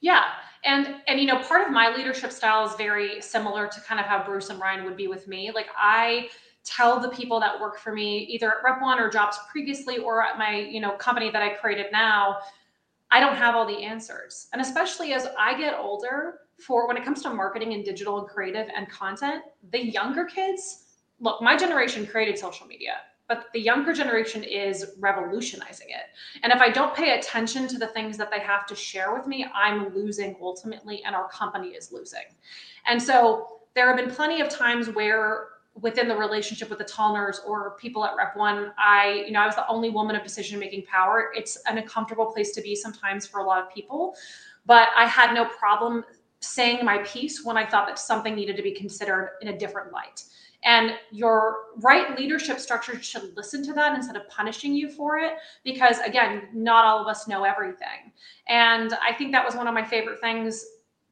Yeah. And and you know, part of my leadership style is very similar to kind of how Bruce and Ryan would be with me. Like I tell the people that work for me, either at Rep One or jobs previously or at my, you know, company that I created now, I don't have all the answers. And especially as I get older, for when it comes to marketing and digital and creative and content, the younger kids look, my generation created social media, but the younger generation is revolutionizing it. And if I don't pay attention to the things that they have to share with me, I'm losing ultimately, and our company is losing. And so there have been plenty of times where within the relationship with the Tollners or people at Rep One, I, you know, I was the only woman of decision making power. It's an uncomfortable place to be sometimes for a lot of people, but I had no problem saying my piece when I thought that something needed to be considered in a different light. And your right leadership structure should listen to that instead of punishing you for it. Because again, not all of us know everything. And I think that was one of my favorite things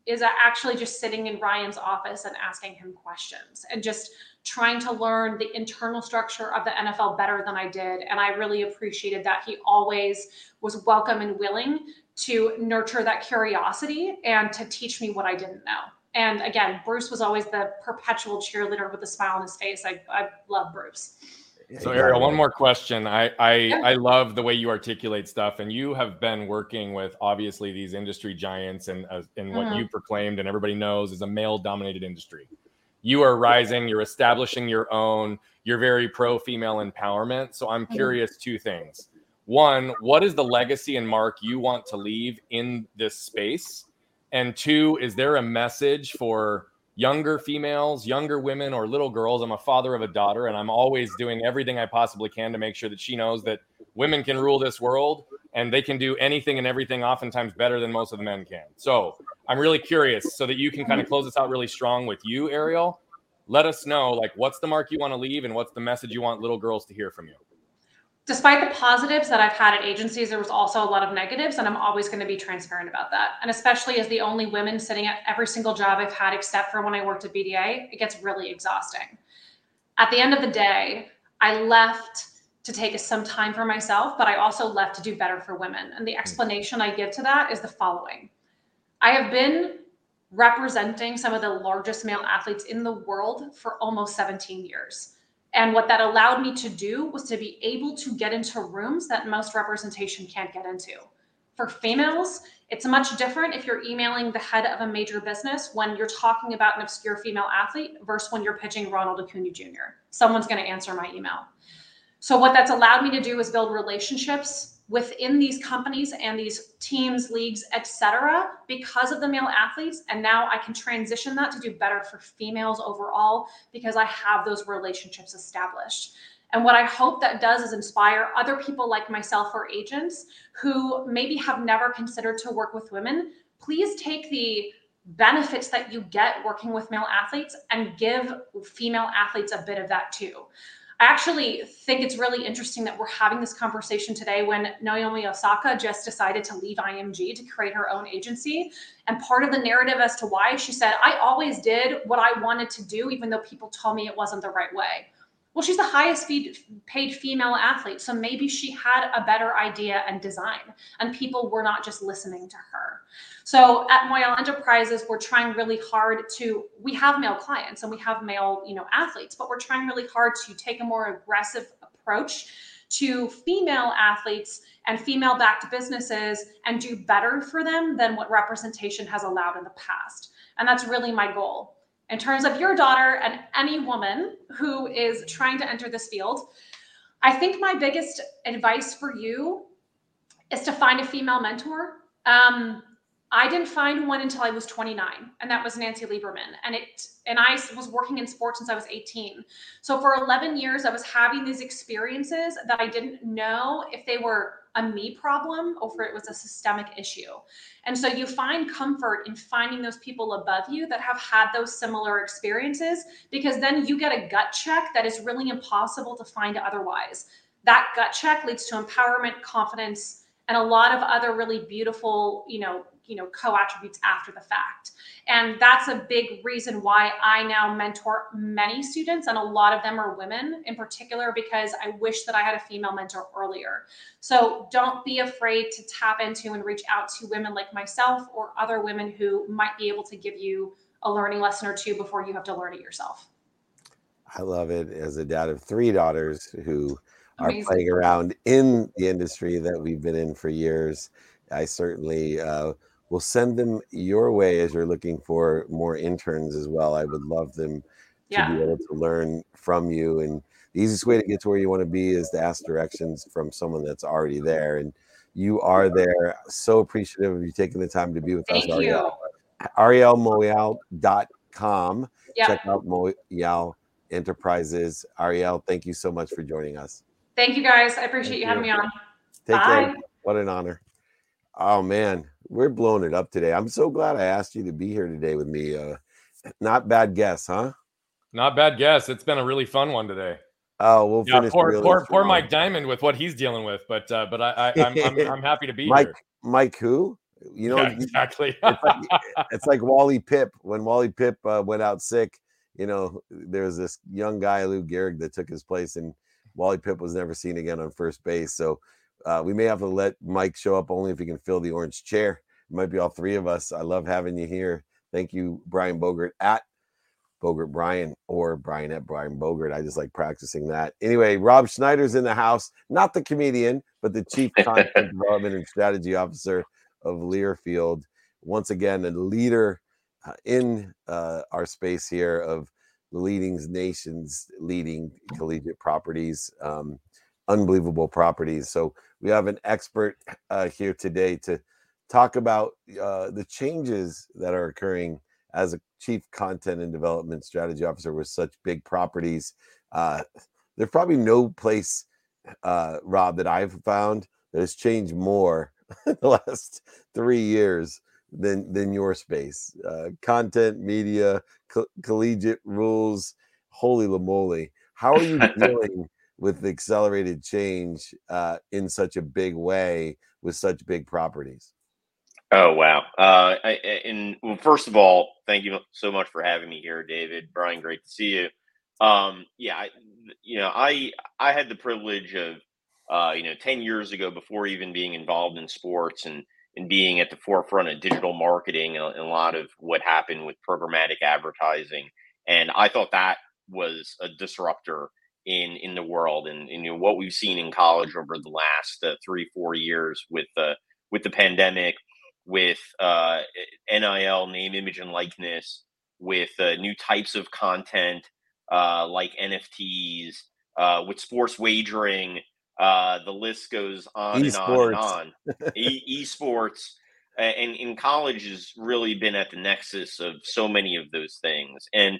is actually just sitting in Ryan's office and asking him questions and just trying to learn the internal structure of the NFL better than I did. And I really appreciated that he always was welcome and willing to nurture that curiosity and to teach me what I didn't know. And again, Bruce was always the perpetual cheerleader with a smile on his face. I, I love Bruce. So Arielle, one more question. I I, yeah. I love the way you articulate stuff, and you have been working with obviously these industry giants, and uh, and what mm-hmm. you proclaimed, and everybody knows is a male-dominated industry. You are rising. You're establishing your own. You're very pro female empowerment. So I'm mm-hmm. curious. Two things. One, what is the legacy and mark you want to leave in this space? And two, is there a message for younger females, younger women, or little girls? I'm a father of a daughter, and I'm always doing everything I possibly can to make sure that she knows that women can rule this world and they can do anything and everything oftentimes better than most of the men can. So I'm really curious so that you can kind of close this out really strong with you, Arielle. Let us know like what's the mark you want to leave and what's the message you want little girls to hear from you. Despite the positives that I've had at agencies, there was also a lot of negatives, and I'm always going to be transparent about that. And especially as the only women sitting at every single job I've had, except for when I worked at BDA, it gets really exhausting. At the end of the day, I left to take some time for myself, but I also left to do better for women. And the hmm. explanation I give to that is the following I have been representing some of the largest male athletes in the world for almost 17 years. And what that allowed me to do was to be able to get into rooms that most representation can't get into. For females, it's much different if you're emailing the head of a major business when you're talking about an obscure female athlete versus when you're pitching Ronald Acuna Jr. Someone's going to answer my email. So what that's allowed me to do is build relationships within these companies and these teams, leagues, etc., because of the male athletes. And now I can transition that to do better for females overall because I have those relationships established. And what I hope that does is inspire other people like myself or agents who maybe have never considered to work with women. Please take the benefits that you get working with male athletes and give female athletes a bit of that too. I actually think it's really interesting that we're having this conversation today when Naomi Osaka just decided to leave IMG to create her own agency. And part of the narrative as to why she said, I always did what I wanted to do, even though people told me it wasn't the right way. Well, she's the highest paid female athlete. So maybe she had a better idea and design, and people were not just listening to her. So at Moyal Enterprises, we're trying really hard to, we have male clients and we have male, you know, athletes, but we're trying really hard to take a more aggressive approach to female athletes and female backed businesses and do better for them than what representation has allowed in the past. And that's really my goal in terms of your daughter and any woman who is trying to enter this field, I think my biggest advice for you is to find a female mentor. Um, I didn't find one until I was 29, and that was Nancy Lieberman. And it and I was working in sports since I was 18. So for 11 years, I was having these experiences that I didn't know if they were a me problem or if it was a systemic issue. And so you find comfort in finding those people above you that have had those similar experiences because then you get a gut check that is really impossible to find otherwise. That gut check leads to empowerment, confidence, and a lot of other really beautiful, you know, you know co-attributes after the fact. And that's a big reason why i now mentor many students and a lot of them are women in particular because i wish that i had a female mentor earlier. So don't be afraid to tap into and reach out to women like myself or other women who might be able to give you a learning lesson or two before you have to learn it yourself. I love it as a dad of three daughters who Amazing. are playing around in the industry that we've been in for years I certainly uh, we'll send them your way as you're looking for more interns as well. I would love them yeah. to be able to learn from you. And the easiest way to get to where you want to be is to ask directions from someone that's already there. And you are there. So appreciative of you taking the time to be with Thank us, Arielle. ArielMoyal.com. Yeah. Check out Moyal Enterprises. Arielle, thank you so much for joining us. Thank you guys. I appreciate you having me on. Take Bye. care. What an honor. Oh man, we're blowing it up today. I'm so glad I asked you to be here today with me. Uh, not bad guess, huh? Not bad guess. It's been a really fun one today. Oh, we'll yeah, finish. Poor, really poor, poor Mike Diamond with what he's dealing with, but uh, but I, I am I'm, I'm happy to be Mike, here. Mike, who? You know, yeah, exactly. it's, like, it's, like, Wally Pipp when Wally Pipp uh, went out sick. You know, there was this young guy Lou Gehrig that took his place, and Wally Pipp was never seen again on first base. So uh, we may have to let Mike show up only if he can fill the orange chair. It might be all three of us. I love having you here. Thank you, Brian Bogert at Bogert Brian or Brian at Brian Bogert. I just like practicing that. Anyway, Rob Schneider's in the house, not the comedian, but the chief content development and strategy officer of Learfield. Once again, a leader uh, in uh, our space here of the leading nations leading collegiate properties, um, unbelievable properties. So we have an expert uh, here today to talk about uh, the changes that are occurring as a chief content and development strategy officer with such big properties. Uh, there's probably no place uh, Rob, that I've found that has changed more in the last three years than than your space. Uh, content, media, co- collegiate rules. Holy moly! How are you dealing with the accelerated change uh, in such a big way with such big properties? Oh wow! Uh, I, and well, first of all, thank you so much for having me here, David. Brian, great to see you. Um, yeah, I, you know, I I had the privilege of, uh, you know, ten years ago, before even being involved in sports and and being at the forefront of digital marketing and a lot of what happened with programmatic advertising, and I thought that was a disruptor in in the world, and, and you know what we've seen in college over the last uh, three four years with the with the pandemic, with uh, NIL, name, image, and likeness, with uh, new types of content uh, like NFTs, uh, with sports wagering. Uh, the list goes on E-sports. and on and on. e- esports and in college has really been at the nexus of so many of those things. And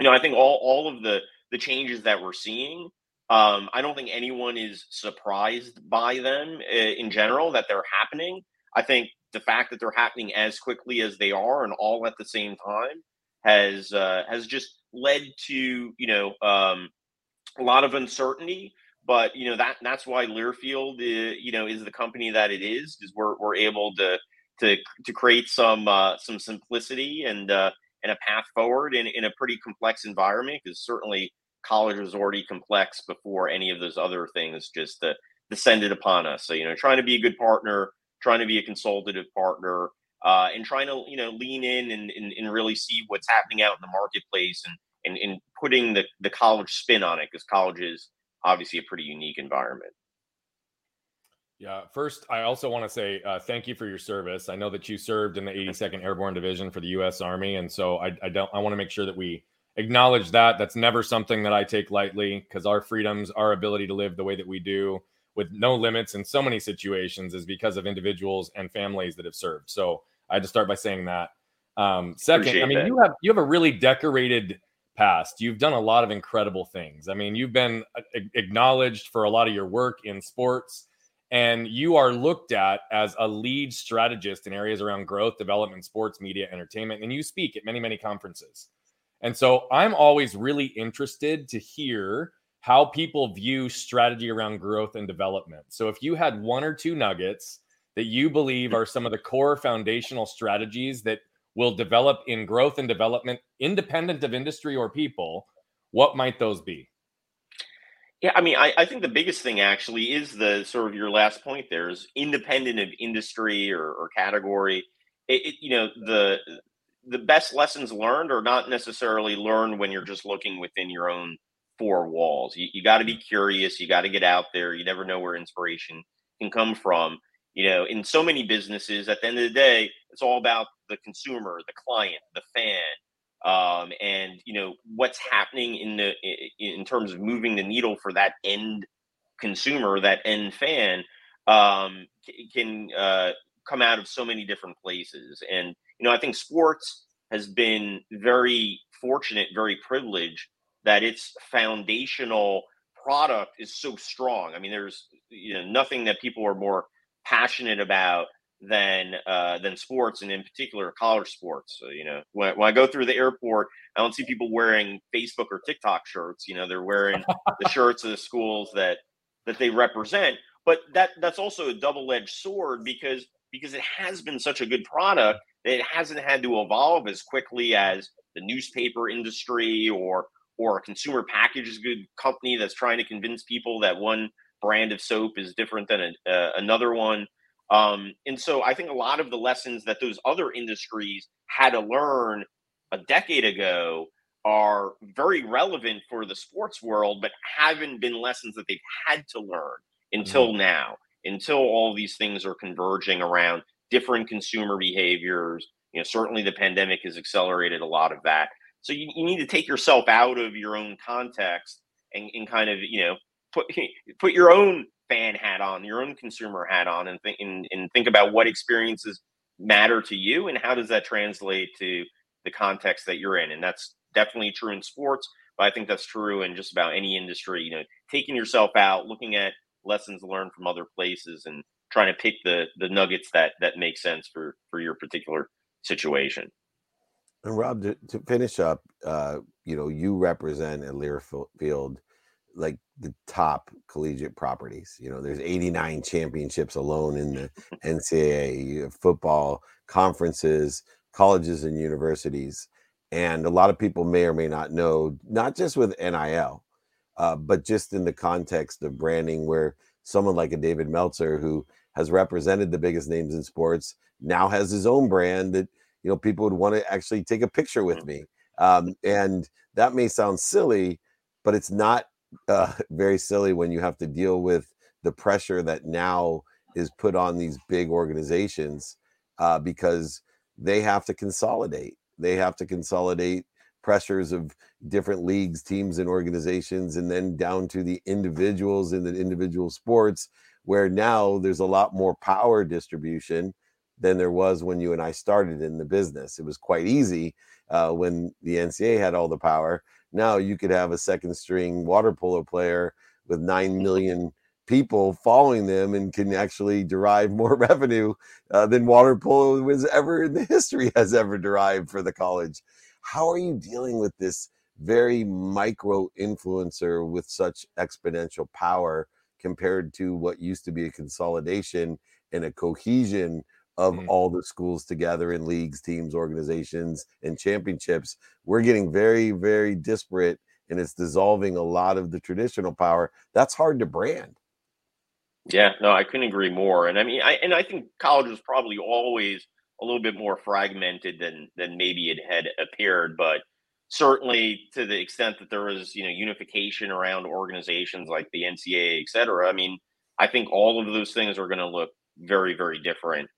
you know, I think all all of the the changes that we're seeing, um, I don't think anyone is surprised by them uh, in general that they're happening. I think the fact that they're happening as quickly as they are and all at the same time has uh, has just led to you know um, a lot of uncertainty. But you know that that's why Learfield, uh, you know, is the company that it is, because we're we're able to to to create some uh, some simplicity and uh, and a path forward in, in a pretty complex environment. Because certainly college was already complex before any of those other things just uh, descended upon us. So you know, trying to be a good partner, trying to be a consultative partner, uh, and trying to you know lean in and, and, and really see what's happening out in the marketplace and and, and putting the, the college spin on it because college is obviously a pretty unique environment. Yeah. First, I also want to say uh, thank you for your service. I know that you served in the 82nd Airborne Division for the U.S. Army, and so I, I don't. I want to make sure that we acknowledge that. That's never something that I take lightly because our freedoms, our ability to live the way that we do with no limits in so many situations is because of individuals and families that have served. So I had to start by saying that. Um, second, Appreciate I mean, that. you have you have a really decorated past. You've done a lot of incredible things. I mean, you've been uh, a- acknowledged for a lot of your work in sports, and you are looked at as a lead strategist in areas around growth, development, sports, media, entertainment, and you speak at many, many conferences. And so I'm always really interested to hear how people view strategy around growth and development. So if you had one or two nuggets that you believe are some of the core foundational strategies that will develop in growth and development independent of industry or people, what might those be? Yeah, I mean, I, I think the biggest thing actually is the sort of your last point there is independent of industry or, or category. It, it, you know, the the best lessons learned are not necessarily learned when you're just looking within your own four walls. You, you got to be curious. You got to get out there. You never know where inspiration can come from. You know, in so many businesses, at the end of the day, it's all about the consumer, the client, the fan, um, and you know what's happening in the in terms of moving the needle for that end consumer, that end fan, um, can uh, come out of so many different places. And you know, I think sports has been very fortunate, very privileged that its foundational product is so strong. I mean, there's you know nothing that people are more passionate about than uh, than sports, and in particular college sports. So, you know, when, when I go through the airport, I don't see people wearing Facebook or TikTok shirts. You know, they're wearing the shirts of the schools that that they represent. But that that's also a double edged sword because because it has been such a good product that it hasn't had to evolve as quickly as the newspaper industry or or a consumer packaged good company that's trying to convince people that one brand of soap is different than a, uh, another one. Um, and so I think a lot of the lessons that those other industries had to learn a decade ago are very relevant for the sports world, but haven't been lessons that they've had to learn until mm-hmm. now, until all these things are converging around different consumer behaviors. You know, certainly the pandemic has accelerated a lot of that. So you, you need to take yourself out of your own context and, and kind of, you know, put put your own fan hat on, your own consumer hat on, and think and, and think about what experiences matter to you and how does that translate to the context that you're in. And that's definitely true in sports, but I think that's true in just about any industry. You know, taking yourself out, looking at lessons learned from other places, and trying to pick the the nuggets that that make sense for for your particular situation. And Rob, to, to finish up, uh, you know, you represent at Learfield like the top collegiate properties. You know, there's 89 championships alone in the NCAA, football, conferences, colleges, and universities. And a lot of people may or may not know, not just with NIL, uh, but just in the context of branding, where someone like a David Meltzer, who has represented the biggest names in sports, now has his own brand that you know people would want to actually take a picture with me. Um, and that may sound silly, but it's not uh, very silly when you have to deal with the pressure that now is put on these big organizations uh, because they have to consolidate. They have to consolidate pressures of different leagues, teams, and organizations, and then down to the individuals in the individual sports, where now there's a lot more power distribution than there was when you and I started in the business. It was quite easy uh, when the NCAA had all the power. Now you could have a second string water polo player with 9 million people following them and can actually derive more revenue uh, than water polo was ever in the history has ever derived for the college. How are you dealing with this very micro influencer with such exponential power compared to what used to be a consolidation and a cohesion of mm. all the schools together in leagues, teams, organizations, and championships. We're getting very, very disparate and it's dissolving a lot of the traditional power. That's hard to brand. Yeah, no, I couldn't agree more. And I mean, I and I think college was probably always a little bit more fragmented than than maybe it had appeared, but certainly to the extent that there was, you know, unification around organizations like the NCAA, et cetera. I mean, I think all of those things are going to look very, very different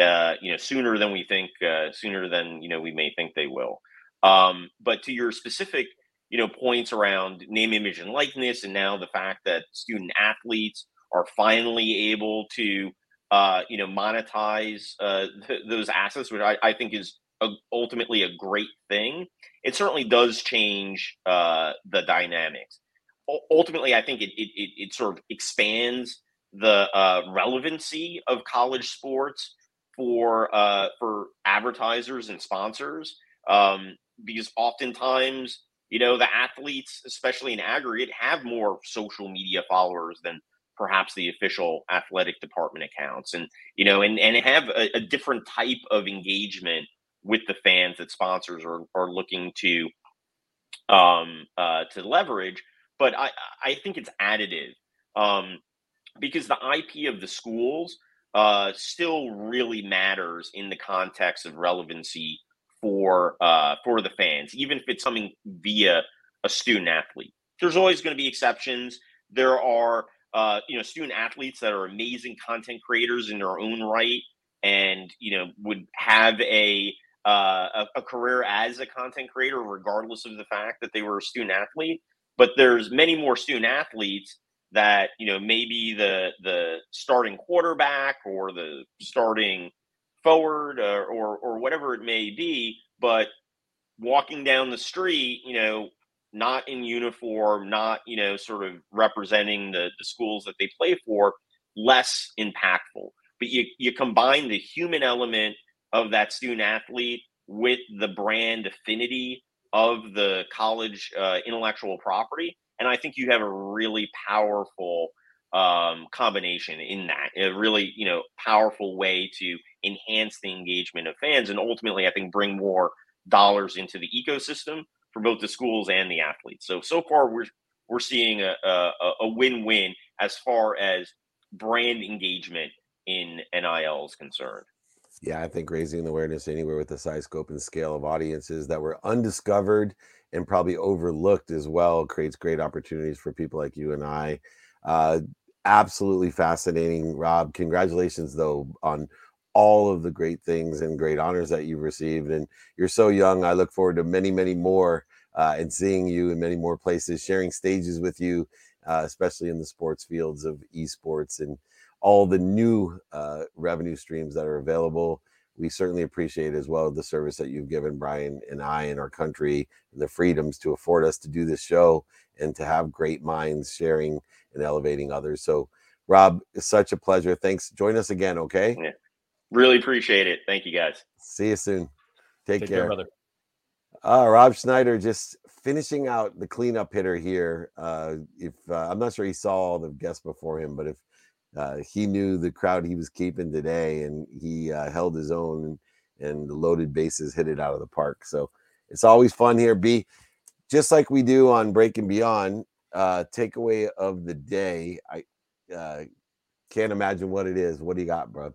uh, you know, sooner than we think, uh, sooner than you know we may think they will. Um, but to your specific, you know, points around name, image, and likeness, and now the fact that student athletes are finally able to, uh, you know, monetize uh, th- those assets, which I, I think is a, ultimately a great thing. It certainly does change uh, the dynamics. U- ultimately, I think it, it, it, it sort of expands the uh, relevancy of college sports for uh, for advertisers and sponsors um, because oftentimes you know the athletes especially in aggregate have more social media followers than perhaps the official athletic department accounts. And you know and and have a, a different type of engagement with the fans that sponsors are, are looking to um uh to leverage. But i i think it's additive um because the ip of the schools uh, still really matters in the context of relevancy for uh, for the fans, even if it's coming via a student athlete. There's always going to be exceptions. There are uh, you know student athletes that are amazing content creators in their own right, and you know would have a uh, a, a career as a content creator, regardless of the fact that they were a student athlete. But there's many more student athletes that you know maybe the the starting quarterback or the starting forward or, or, or whatever it may be, but walking down the street, you know, not in uniform, not you know, sort of representing the the schools that they play for, less impactful. But you you combine the human element of that student athlete with the brand affinity of the college uh, intellectual property and I think you have a really powerful um, combination in that. A really, you know, powerful way to enhance the engagement of fans and ultimately, I think, bring more dollars into the ecosystem for both the schools and the athletes. So so far, we're we're seeing a, a, a win-win as far as brand engagement in NIL is concerned. Yeah, I think raising awareness anywhere with the size, scope, and scale of audiences that were undiscovered and probably overlooked as well creates great opportunities for people like you and I. Uh, absolutely fascinating, Rob. Congratulations, though, on all of the great things and great honors that you've received. And you're so young. I look forward to many, many more uh, and seeing you in many more places, sharing stages with you, uh, especially in the sports fields of esports and all the new uh, revenue streams that are available. We certainly appreciate as well the service that you've given Brian and I and our country and the freedoms to afford us to do this show and to have great minds sharing and elevating others. So, Rob, it's such a pleasure. Thanks. Join us again, okay? Yeah. Really appreciate it. Thank you, guys. See you soon. Take, Take care. care, brother. Uh, Rob Schneider just finishing out the cleanup hitter here. Uh, if uh, I'm not sure he saw all the guests before him, but if uh, he knew the crowd he was keeping today, and he uh, held his own, and, the loaded bases hit it out of the park. So it's always fun here. B, just like we do on Breaking Beyond. Uh, takeaway of the day. I uh, can't imagine what it is. What do you got, bro?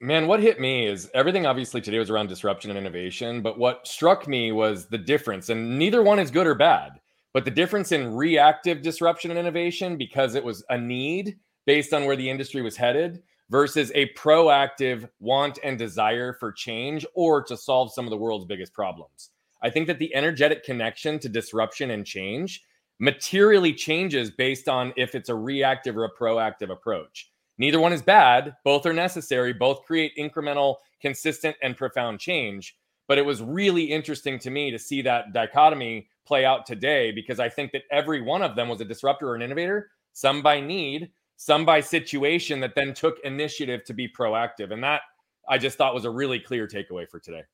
Man, what hit me is everything obviously today was around disruption and innovation, but what struck me was the difference, and neither one is good or bad, but the difference in reactive disruption and innovation because it was a need based on where the industry was headed versus a proactive want and desire for change or to solve some of the world's biggest problems. I think that the energetic connection to disruption and change materially changes based on if it's a reactive or a proactive approach. Neither one is bad. Both are necessary. Both create incremental, consistent, and profound change. But it was really interesting to me to see that dichotomy play out today because I think that every one of them was a disruptor or an innovator, some by need, some by situation that then took initiative to be proactive. And that I just thought was a really clear takeaway for today.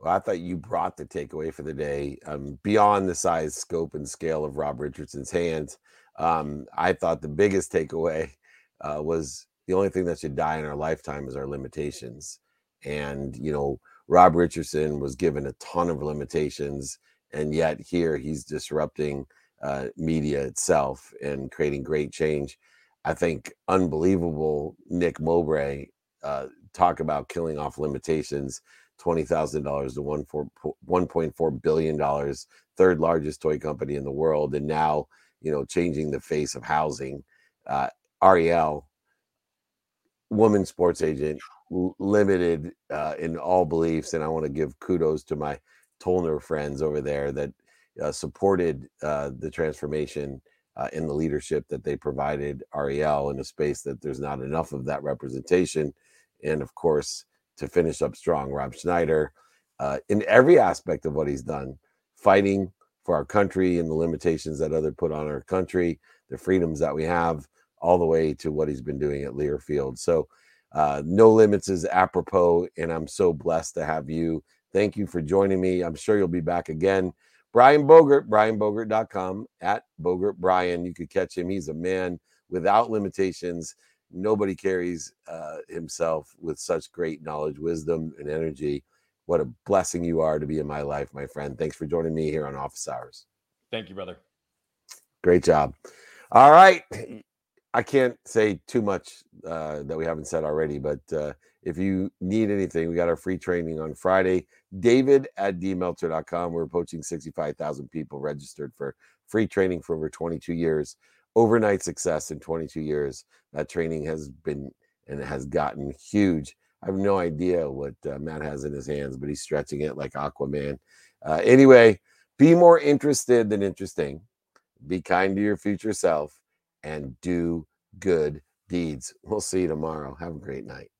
Well, I thought you brought the takeaway for the day um, beyond the size, scope, and scale of Rob Richardson's hands. Um, I thought the biggest takeaway uh, was the only thing that should die in our lifetime is our limitations. And, you know, Rob Richardson was given a ton of limitations, and yet here he's disrupting uh, media itself and creating great change. I think unbelievable Nick Mowbray uh, talk about killing off limitations. Twenty thousand dollars to one for one point four billion dollars, third largest toy company in the world, and now you know changing the face of housing. Uh, Arielle, woman sports agent, limited uh, in all beliefs, and I want to give kudos to my Tollner friends over there that uh, supported uh, the transformation uh, in the leadership that they provided Arielle in a space that there's not enough of that representation, and of course to finish up strong, Rob Schneider, uh, in every aspect of what he's done, fighting for our country and the limitations that other put on our country, the freedoms that we have all the way to what he's been doing at Learfield. So, uh, No Limits is apropos, and I'm so blessed to have you. Thank you for joining me. I'm sure you'll be back again. Brian Bogert, brianbogert.com at Bogert Brian. You could catch him. He's a man without limitations. Nobody carries uh, himself with such great knowledge, wisdom, and energy. What a blessing you are to be in my life, my friend. Thanks for joining me here on Office Hours. Thank you, brother. Great job. All right. I can't say too much uh, that we haven't said already, but uh, if you need anything, we got our free training on Friday. David at dmeltzer.com. We're approaching 65,000 people registered for free training for over 22 years. Overnight success in 22 years. That training has been and has gotten huge. I have no idea what uh, Matt has in his hands, but he's stretching it like Aquaman. Uh, anyway, be more interested than interesting. Be kind to your future self and do good deeds. We'll see you tomorrow. Have a great night.